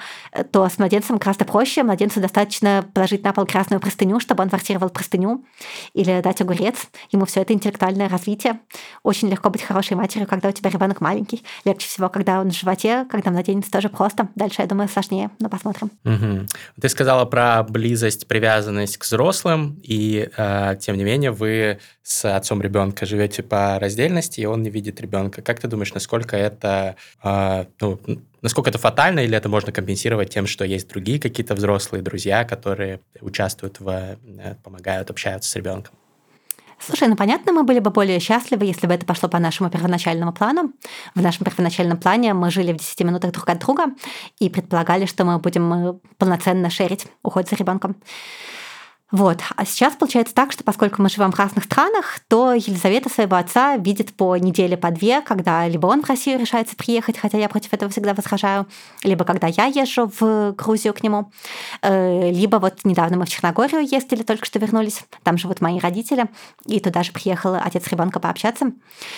то с младенцем гораздо проще. Младенцу достаточно положить на пол красную простыню, чтобы он форсировал простыню, или дать огурец. Ему все это интеллектуальное развитие. Очень легко быть хорошей матерью, когда у тебя ребенок маленький. Легче всего, когда он в животе, когда младенец тоже просто. Дальше, я думаю, сложнее, но посмотрим. Угу. Ты сказала про близость, привязанность к взрослым, и э, тем не менее вы с отцом ребенка живете по раздельности, и он не видит ребенка. Как ты думаешь, насколько это, э, ну, насколько это фатально, или это можно компенсировать тем, что есть другие какие-то взрослые друзья, которые участвуют в, э, помогают, общаются с ребенком? Слушай, ну понятно, мы были бы более счастливы, если бы это пошло по нашему первоначальному плану. В нашем первоначальном плане мы жили в 10 минутах друг от друга и предполагали, что мы будем э, полноценно шерить уход за ребенком. Вот. А сейчас получается так, что поскольку мы живем в разных странах, то Елизавета своего отца видит по неделе, по две, когда либо он в Россию решается приехать, хотя я против этого всегда возражаю, либо когда я езжу в Грузию к нему, э, либо вот недавно мы в Черногорию ездили, только что вернулись, там живут мои родители, и туда же приехал отец ребенка пообщаться.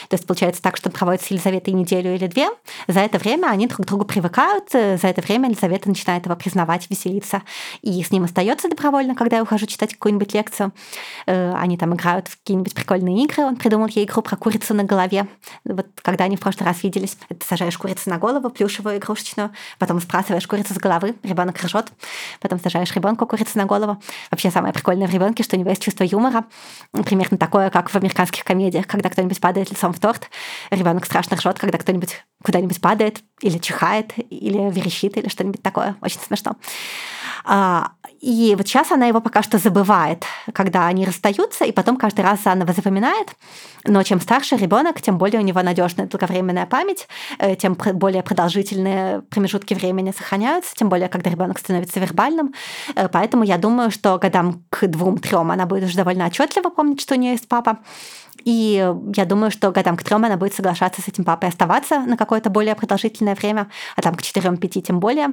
То есть получается так, что проводит с Елизаветой неделю или две, за это время они друг к другу привыкают, за это время Елизавета начинает его признавать, веселиться, и с ним остается добровольно, когда я ухожу читать какую-нибудь лекцию. Э, они там играют в какие-нибудь прикольные игры. Он придумал ей игру про курицу на голове. Вот когда они в прошлый раз виделись, ты сажаешь курицу на голову, плюшевую игрушечную, потом сбрасываешь курицу с головы, ребенок ржет, потом сажаешь ребенку курицу на голову. Вообще самое прикольное в ребенке, что у него есть чувство юмора, примерно такое, как в американских комедиях, когда кто-нибудь падает лицом в торт, ребенок страшно ржет, когда кто-нибудь куда-нибудь падает, или чихает, или верещит, или что-нибудь такое. Очень смешно. И вот сейчас она его пока что забывает, когда они расстаются, и потом каждый раз заново запоминает. Но чем старше ребенок, тем более у него надежная долговременная память, э, тем более продолжительные промежутки времени сохраняются, тем более, когда ребенок становится вербальным. Э, поэтому я думаю, что годам к двум-трем она будет уже довольно отчетливо помнить, что у нее есть папа. И я думаю, что годам к трем она будет соглашаться с этим папой оставаться на какое-то более продолжительное время, а там к четырем-пяти тем более.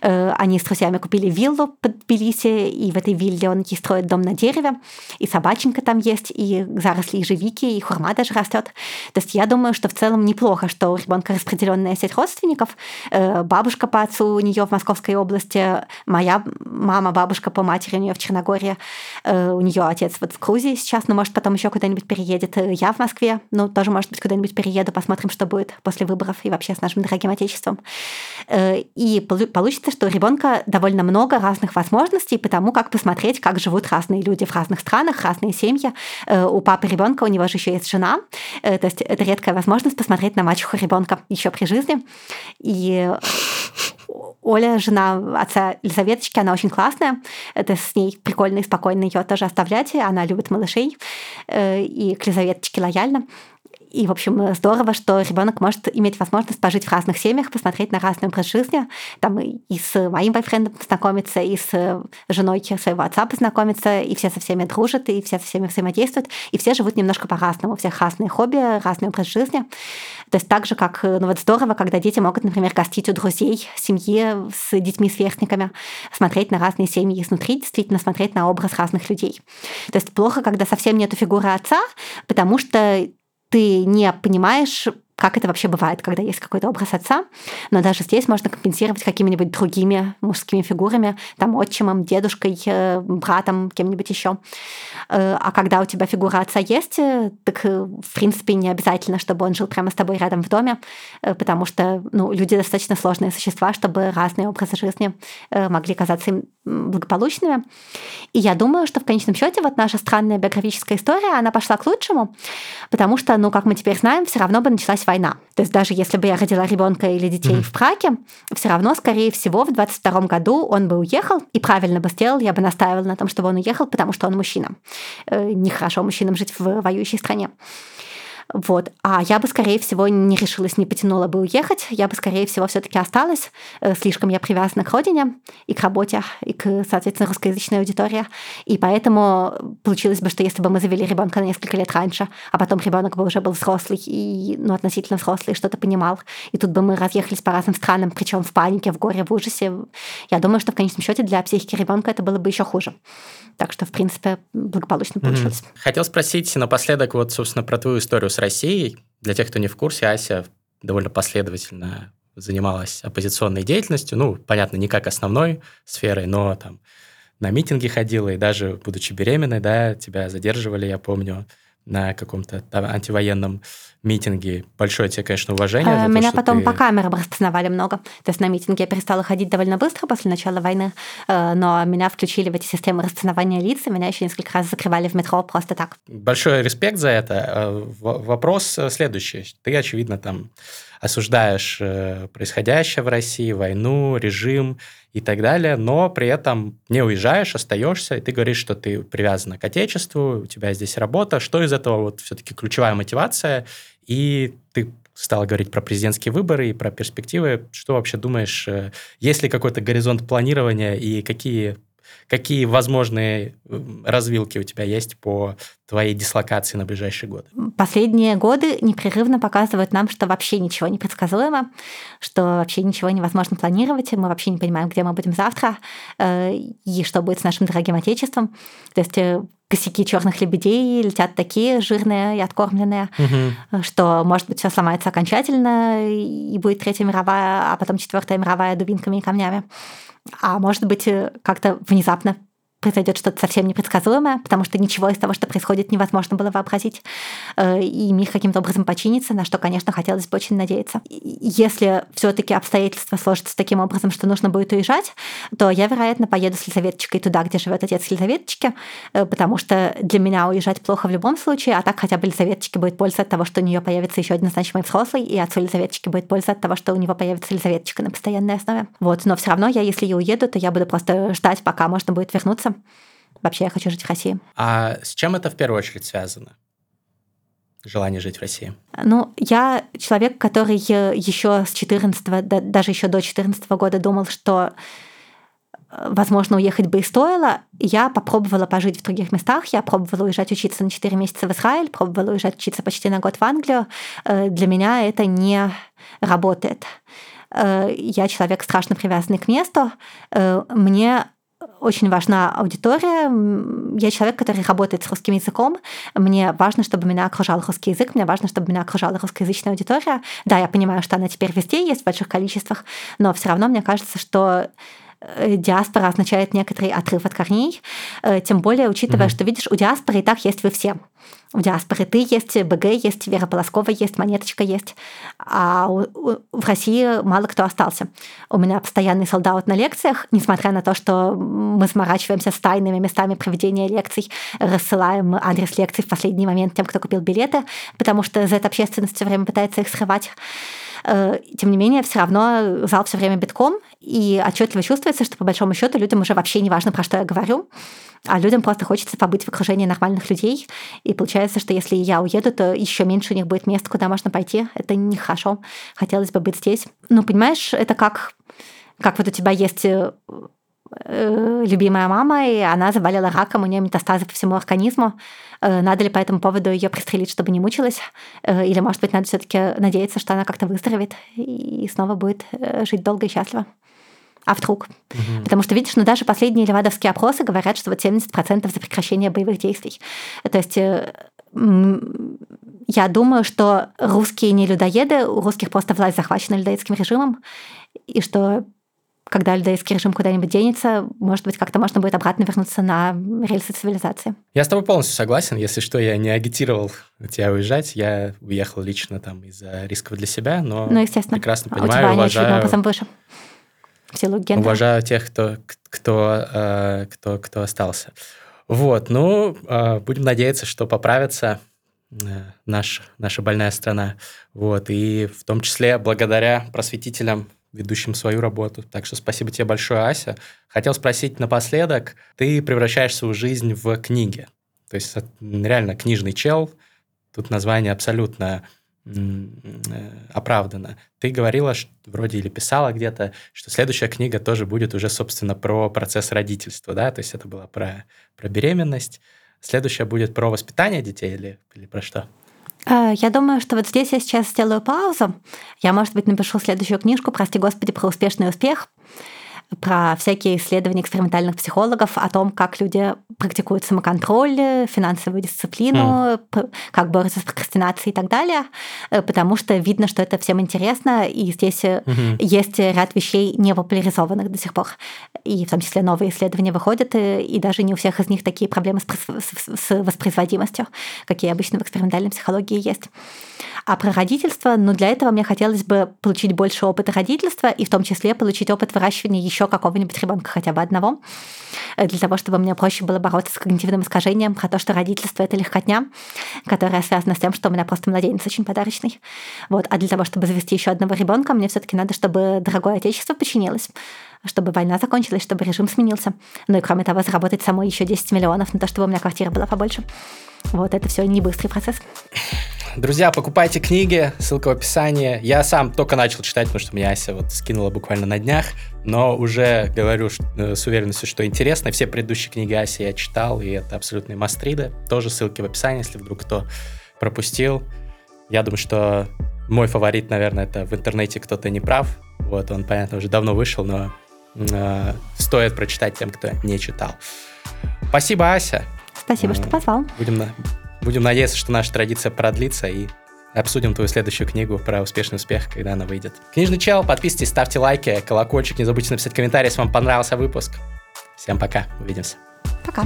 Э, они с друзьями купили виллу под Тбилиси, и в этой вилле он ей строит дом на дереве, и собаченька там есть, и заросли ежевики, и хурма даже растет. То есть я думаю, что в целом неплохо, что у ребенка распределенная сеть родственников. Э, бабушка по отцу у нее в Московской области, моя мама, бабушка по матери у нее в Черногории, э, у нее отец вот в Грузии сейчас, но может потом еще куда-нибудь переедет будет э, я в Москве, ну, тоже, может быть, куда-нибудь перееду, посмотрим, что будет после выборов и вообще с нашим дорогим отечеством. Э, и получится, что у ребенка довольно много разных возможностей по тому, как посмотреть, как живут разные люди в разных странах, разные семьи. Э, у папы ребенка у него же еще есть жена, то есть это редкая возможность посмотреть на мачеху ребенка еще при жизни. И Оля, жена отца Елизаветочки, она очень классная. Это с ней прикольно и спокойно ее тоже оставлять. Она любит малышей и к Елизаветочке лояльна. И, в общем, здорово, что ребенок может иметь возможность пожить в разных семьях, посмотреть на разный образ жизни, там и с моим бойфрендом познакомиться, и с женой своего отца познакомиться, и все со всеми дружат, и все со всеми взаимодействуют, и все живут немножко по-разному, у всех разные хобби, разный образ жизни. То есть так же, как, ну вот здорово, когда дети могут, например, гостить у друзей, семьи с детьми-сверстниками, смотреть на разные семьи изнутри, действительно смотреть на образ разных людей. То есть плохо, когда совсем нету фигуры отца, потому что ты не понимаешь, как это вообще бывает, когда есть какой-то образ отца. Но даже здесь можно компенсировать какими-нибудь другими мужскими фигурами, там, отчимом, дедушкой, э, братом, кем-нибудь еще. Э, а когда у тебя фигура отца есть, э, так, в принципе, не обязательно, чтобы он жил прямо с тобой рядом в доме, потому что ну, люди достаточно сложные существа, чтобы разные образы жизни могли казаться им благополучными. И я думаю, что в конечном счете вот наша странная биографическая история, она пошла к лучшему, потому что, ну, как мы теперь знаем, все равно бы началась война. То есть даже если бы я родила ребенка или детей mm-hmm. в Праге, все равно, скорее всего, в 22 году он бы уехал, и правильно бы сделал, я бы настаивала на том, чтобы он уехал, потому что он мужчина. Э, нехорошо мужчинам жить в воюющей стране. Вот. А я бы, скорее всего, не решилась, не потянула бы уехать. Я бы, скорее всего, все-таки осталась. Э, слишком я привязана к родине и к работе, и к, соответственно, русскоязычной аудитории. И поэтому получилось бы, что если бы мы завели ребенка на несколько лет раньше, а потом ребенок бы уже был взрослый и, ну, относительно взрослый, что-то понимал, и тут бы мы разъехались по разным странам, причем в панике, в горе, в ужасе, я думаю, что в конечном счете для психики ребенка это было бы еще хуже. Так что, в принципе, благополучно получилось. Mm-hmm. Хотел спросить напоследок вот, собственно, про твою историю с Россией. Для тех, кто не в курсе, Ася довольно последовательно занималась оппозиционной деятельностью, ну, понятно, не как основной сферой, но там на митинги ходила, и даже будучи беременной, да, тебя задерживали, я помню, на каком-то антивоенном митинге. Большое тебе, конечно, уважение. За то, Меня потом ты... по камерам расстановали много. То есть на митинге я перестала ходить довольно быстро после начала войны, э, но меня включили в эти системы расстанования лиц, и меня еще несколько раз закрывали в метро просто так. Большой респект за это. Э, вопрос следующий. Ты, очевидно, там осуждаешь э, происходящее в России, войну, режим и так далее, но при этом не уезжаешь, остаешься, и ты говоришь, что ты привязана к отечеству, у тебя здесь работа. Что из этого вот все-таки ключевая мотивация? И ты стала говорить про президентские выборы и про перспективы. Что вообще думаешь? Э, есть ли какой-то горизонт планирования и какие Какие возможные развилки у тебя есть по твоей дислокации на ближайшие годы? Последние годы непрерывно показывают нам, что вообще ничего не предсказуемо, что вообще ничего невозможно планировать, мы вообще не понимаем, где мы будем завтра э, и что будет с нашим дорогим отечеством. То есть э, косяки черных лебедей летят такие жирные и откормленные, угу. что, может быть, все сломается окончательно, и будет Третья мировая, а потом Четвертая мировая дубинками и камнями а может быть, э, как-то внезапно произойдет что-то совсем непредсказуемое, потому что ничего из того, что происходит, невозможно было вообразить, э, и мир каким-то образом починится, на что, конечно, хотелось бы очень надеяться. Если все-таки обстоятельства сложатся таким образом, что нужно будет уезжать, то я, вероятно, поеду с Елизаветочкой туда, где живет отец Елизаветочки, э, потому что для меня уезжать плохо в любом случае, а так хотя бы Елизаветочке будет польза от того, что у нее появится еще один значимый взрослый, и отцу Елизаветочки будет польза от того, что у него появится Елизаветочка на постоянной основе. Вот, но все равно я, если я уеду, то я буду просто ждать, пока можно будет вернуться Вообще я хочу жить в России. А с чем это в первую очередь связано? желание жить в России? Ну, я человек, который еще с 14 даже еще до 14 года думал, что э, возможно, уехать бы и стоило. Я попробовала пожить в других местах. Я пробовала уезжать учиться на 4 месяца в Израиль, пробовала уезжать учиться почти на год в Англию. Э, для меня это не работает. Э, я человек страшно привязанный к месту. Мне очень важна аудитория. Я человек, который работает с русским языком. Мне важно, чтобы меня окружал русский язык, мне важно, чтобы меня окружала русскоязычная аудитория. Да, я понимаю, что она теперь везде есть в больших количествах, но все равно мне кажется, что диаспора означает некоторый отрыв от корней, э, тем более учитывая, mm-hmm. что, видишь, у диаспоры и так есть вы все у диаспоры ты есть, БГ есть, Вера Полоскова есть, Монеточка есть. А у, у, в России мало кто остался. У меня постоянный солдат на лекциях, несмотря на то, что мы заморачиваемся с тайными местами проведения лекций, рассылаем адрес лекций в последний момент тем, кто купил билеты, потому что за это общественность все время пытается их срывать. Э, тем не менее, все равно зал все время битком, и отчетливо чувствуется, что по большому счету людям уже вообще не важно, про что я говорю, а людям просто хочется побыть в окружении нормальных людей. И получается, что если я уеду, то еще меньше у них будет мест, куда можно пойти. Это нехорошо. Хотелось бы быть здесь. Ну, понимаешь, это как, как вот у тебя есть э, любимая мама, и она заболела раком, у нее метастазы по всему организму. Э, надо ли по этому поводу ее пристрелить, чтобы не мучилась? Или, может быть, надо все-таки надеяться, что она как-то выздоровеет и снова будет жить долго и счастливо? а вдруг? Угу. Потому что, видишь, ну даже последние левадовские опросы говорят, что вот 70% за прекращение боевых действий. То есть э, я думаю, что русские не людоеды, у русских просто власть захвачена людоедским режимом, и что когда людоедский режим куда-нибудь денется, может быть, как-то можно будет обратно вернуться на рельсы цивилизации. Я с тобой полностью согласен. Если что, я не агитировал тебя уезжать. Я уехал лично там из-за рисков для себя, но ну, естественно. прекрасно понимаю, а у тебя уважаю... образом выше в силу гендера. Уважаю тех, кто, кто, э, кто, кто остался. Вот, ну, э, будем надеяться, что поправится э, наш, наша больная страна. Вот, и в том числе благодаря просветителям, ведущим свою работу. Так что спасибо тебе большое, Ася. Хотел спросить напоследок, ты превращаешь свою жизнь в книги. То есть реально книжный чел, тут название абсолютно Э, оправдано. Ты говорила, что, вроде или писала где-то, что следующая книга тоже будет уже, собственно, про процесс родительства, да, то есть это было про, про беременность. Следующая будет про воспитание детей или, или про что? Э, я думаю, что вот здесь я сейчас сделаю паузу. Я, может быть, напишу следующую книжку, прости господи, про успешный успех, про всякие исследования экспериментальных психологов, о том, как люди практикуют самоконтроль, финансовую дисциплину, mm. как бороться с прокрастинацией и так далее, э, потому что видно, что это всем интересно, и здесь mm-hmm. есть ряд вещей не популяризованных до сих пор. И в том числе новые исследования выходят, и даже не у всех из них такие проблемы с, с воспроизводимостью, какие обычно в экспериментальной психологии есть. А про родительство, ну, для этого мне хотелось бы получить больше опыта родительства, и в том числе получить опыт выращивания еще какого-нибудь ребенка, хотя бы одного, э, для того, чтобы мне проще было бороться с когнитивным искажением про то, что родительство — это легкотня, которая связана с тем, что у меня просто младенец очень подарочный. Вот. А для того, чтобы завести еще одного ребенка, мне все-таки надо, чтобы дорогое отечество починилось чтобы война закончилась, чтобы режим сменился. Ну и кроме того, заработать самой еще 10 миллионов на то, чтобы у меня квартира была побольше. Вот это все не быстрый процесс. Друзья, покупайте книги, ссылка в описании. Я сам только начал читать, потому что меня Ася вот скинула буквально на днях, но уже говорю э, с уверенностью, что интересно. Все предыдущие книги Аси я читал, и это абсолютные мастриды. Тоже ссылки в описании, если вдруг кто пропустил. Я думаю, что мой фаворит, наверное, это в интернете кто-то не прав. Вот он, понятно, уже давно вышел, но э, стоит прочитать тем, кто не читал. Спасибо, Ася. Спасибо, что позвал. Будем, на, будем надеяться, что наша традиция продлится и обсудим твою следующую книгу про успешный успех, когда она выйдет. Книжный чел, подписывайтесь, ставьте лайки, колокольчик, не забудьте написать комментарий, если вам понравился выпуск. Всем пока, увидимся. Пока.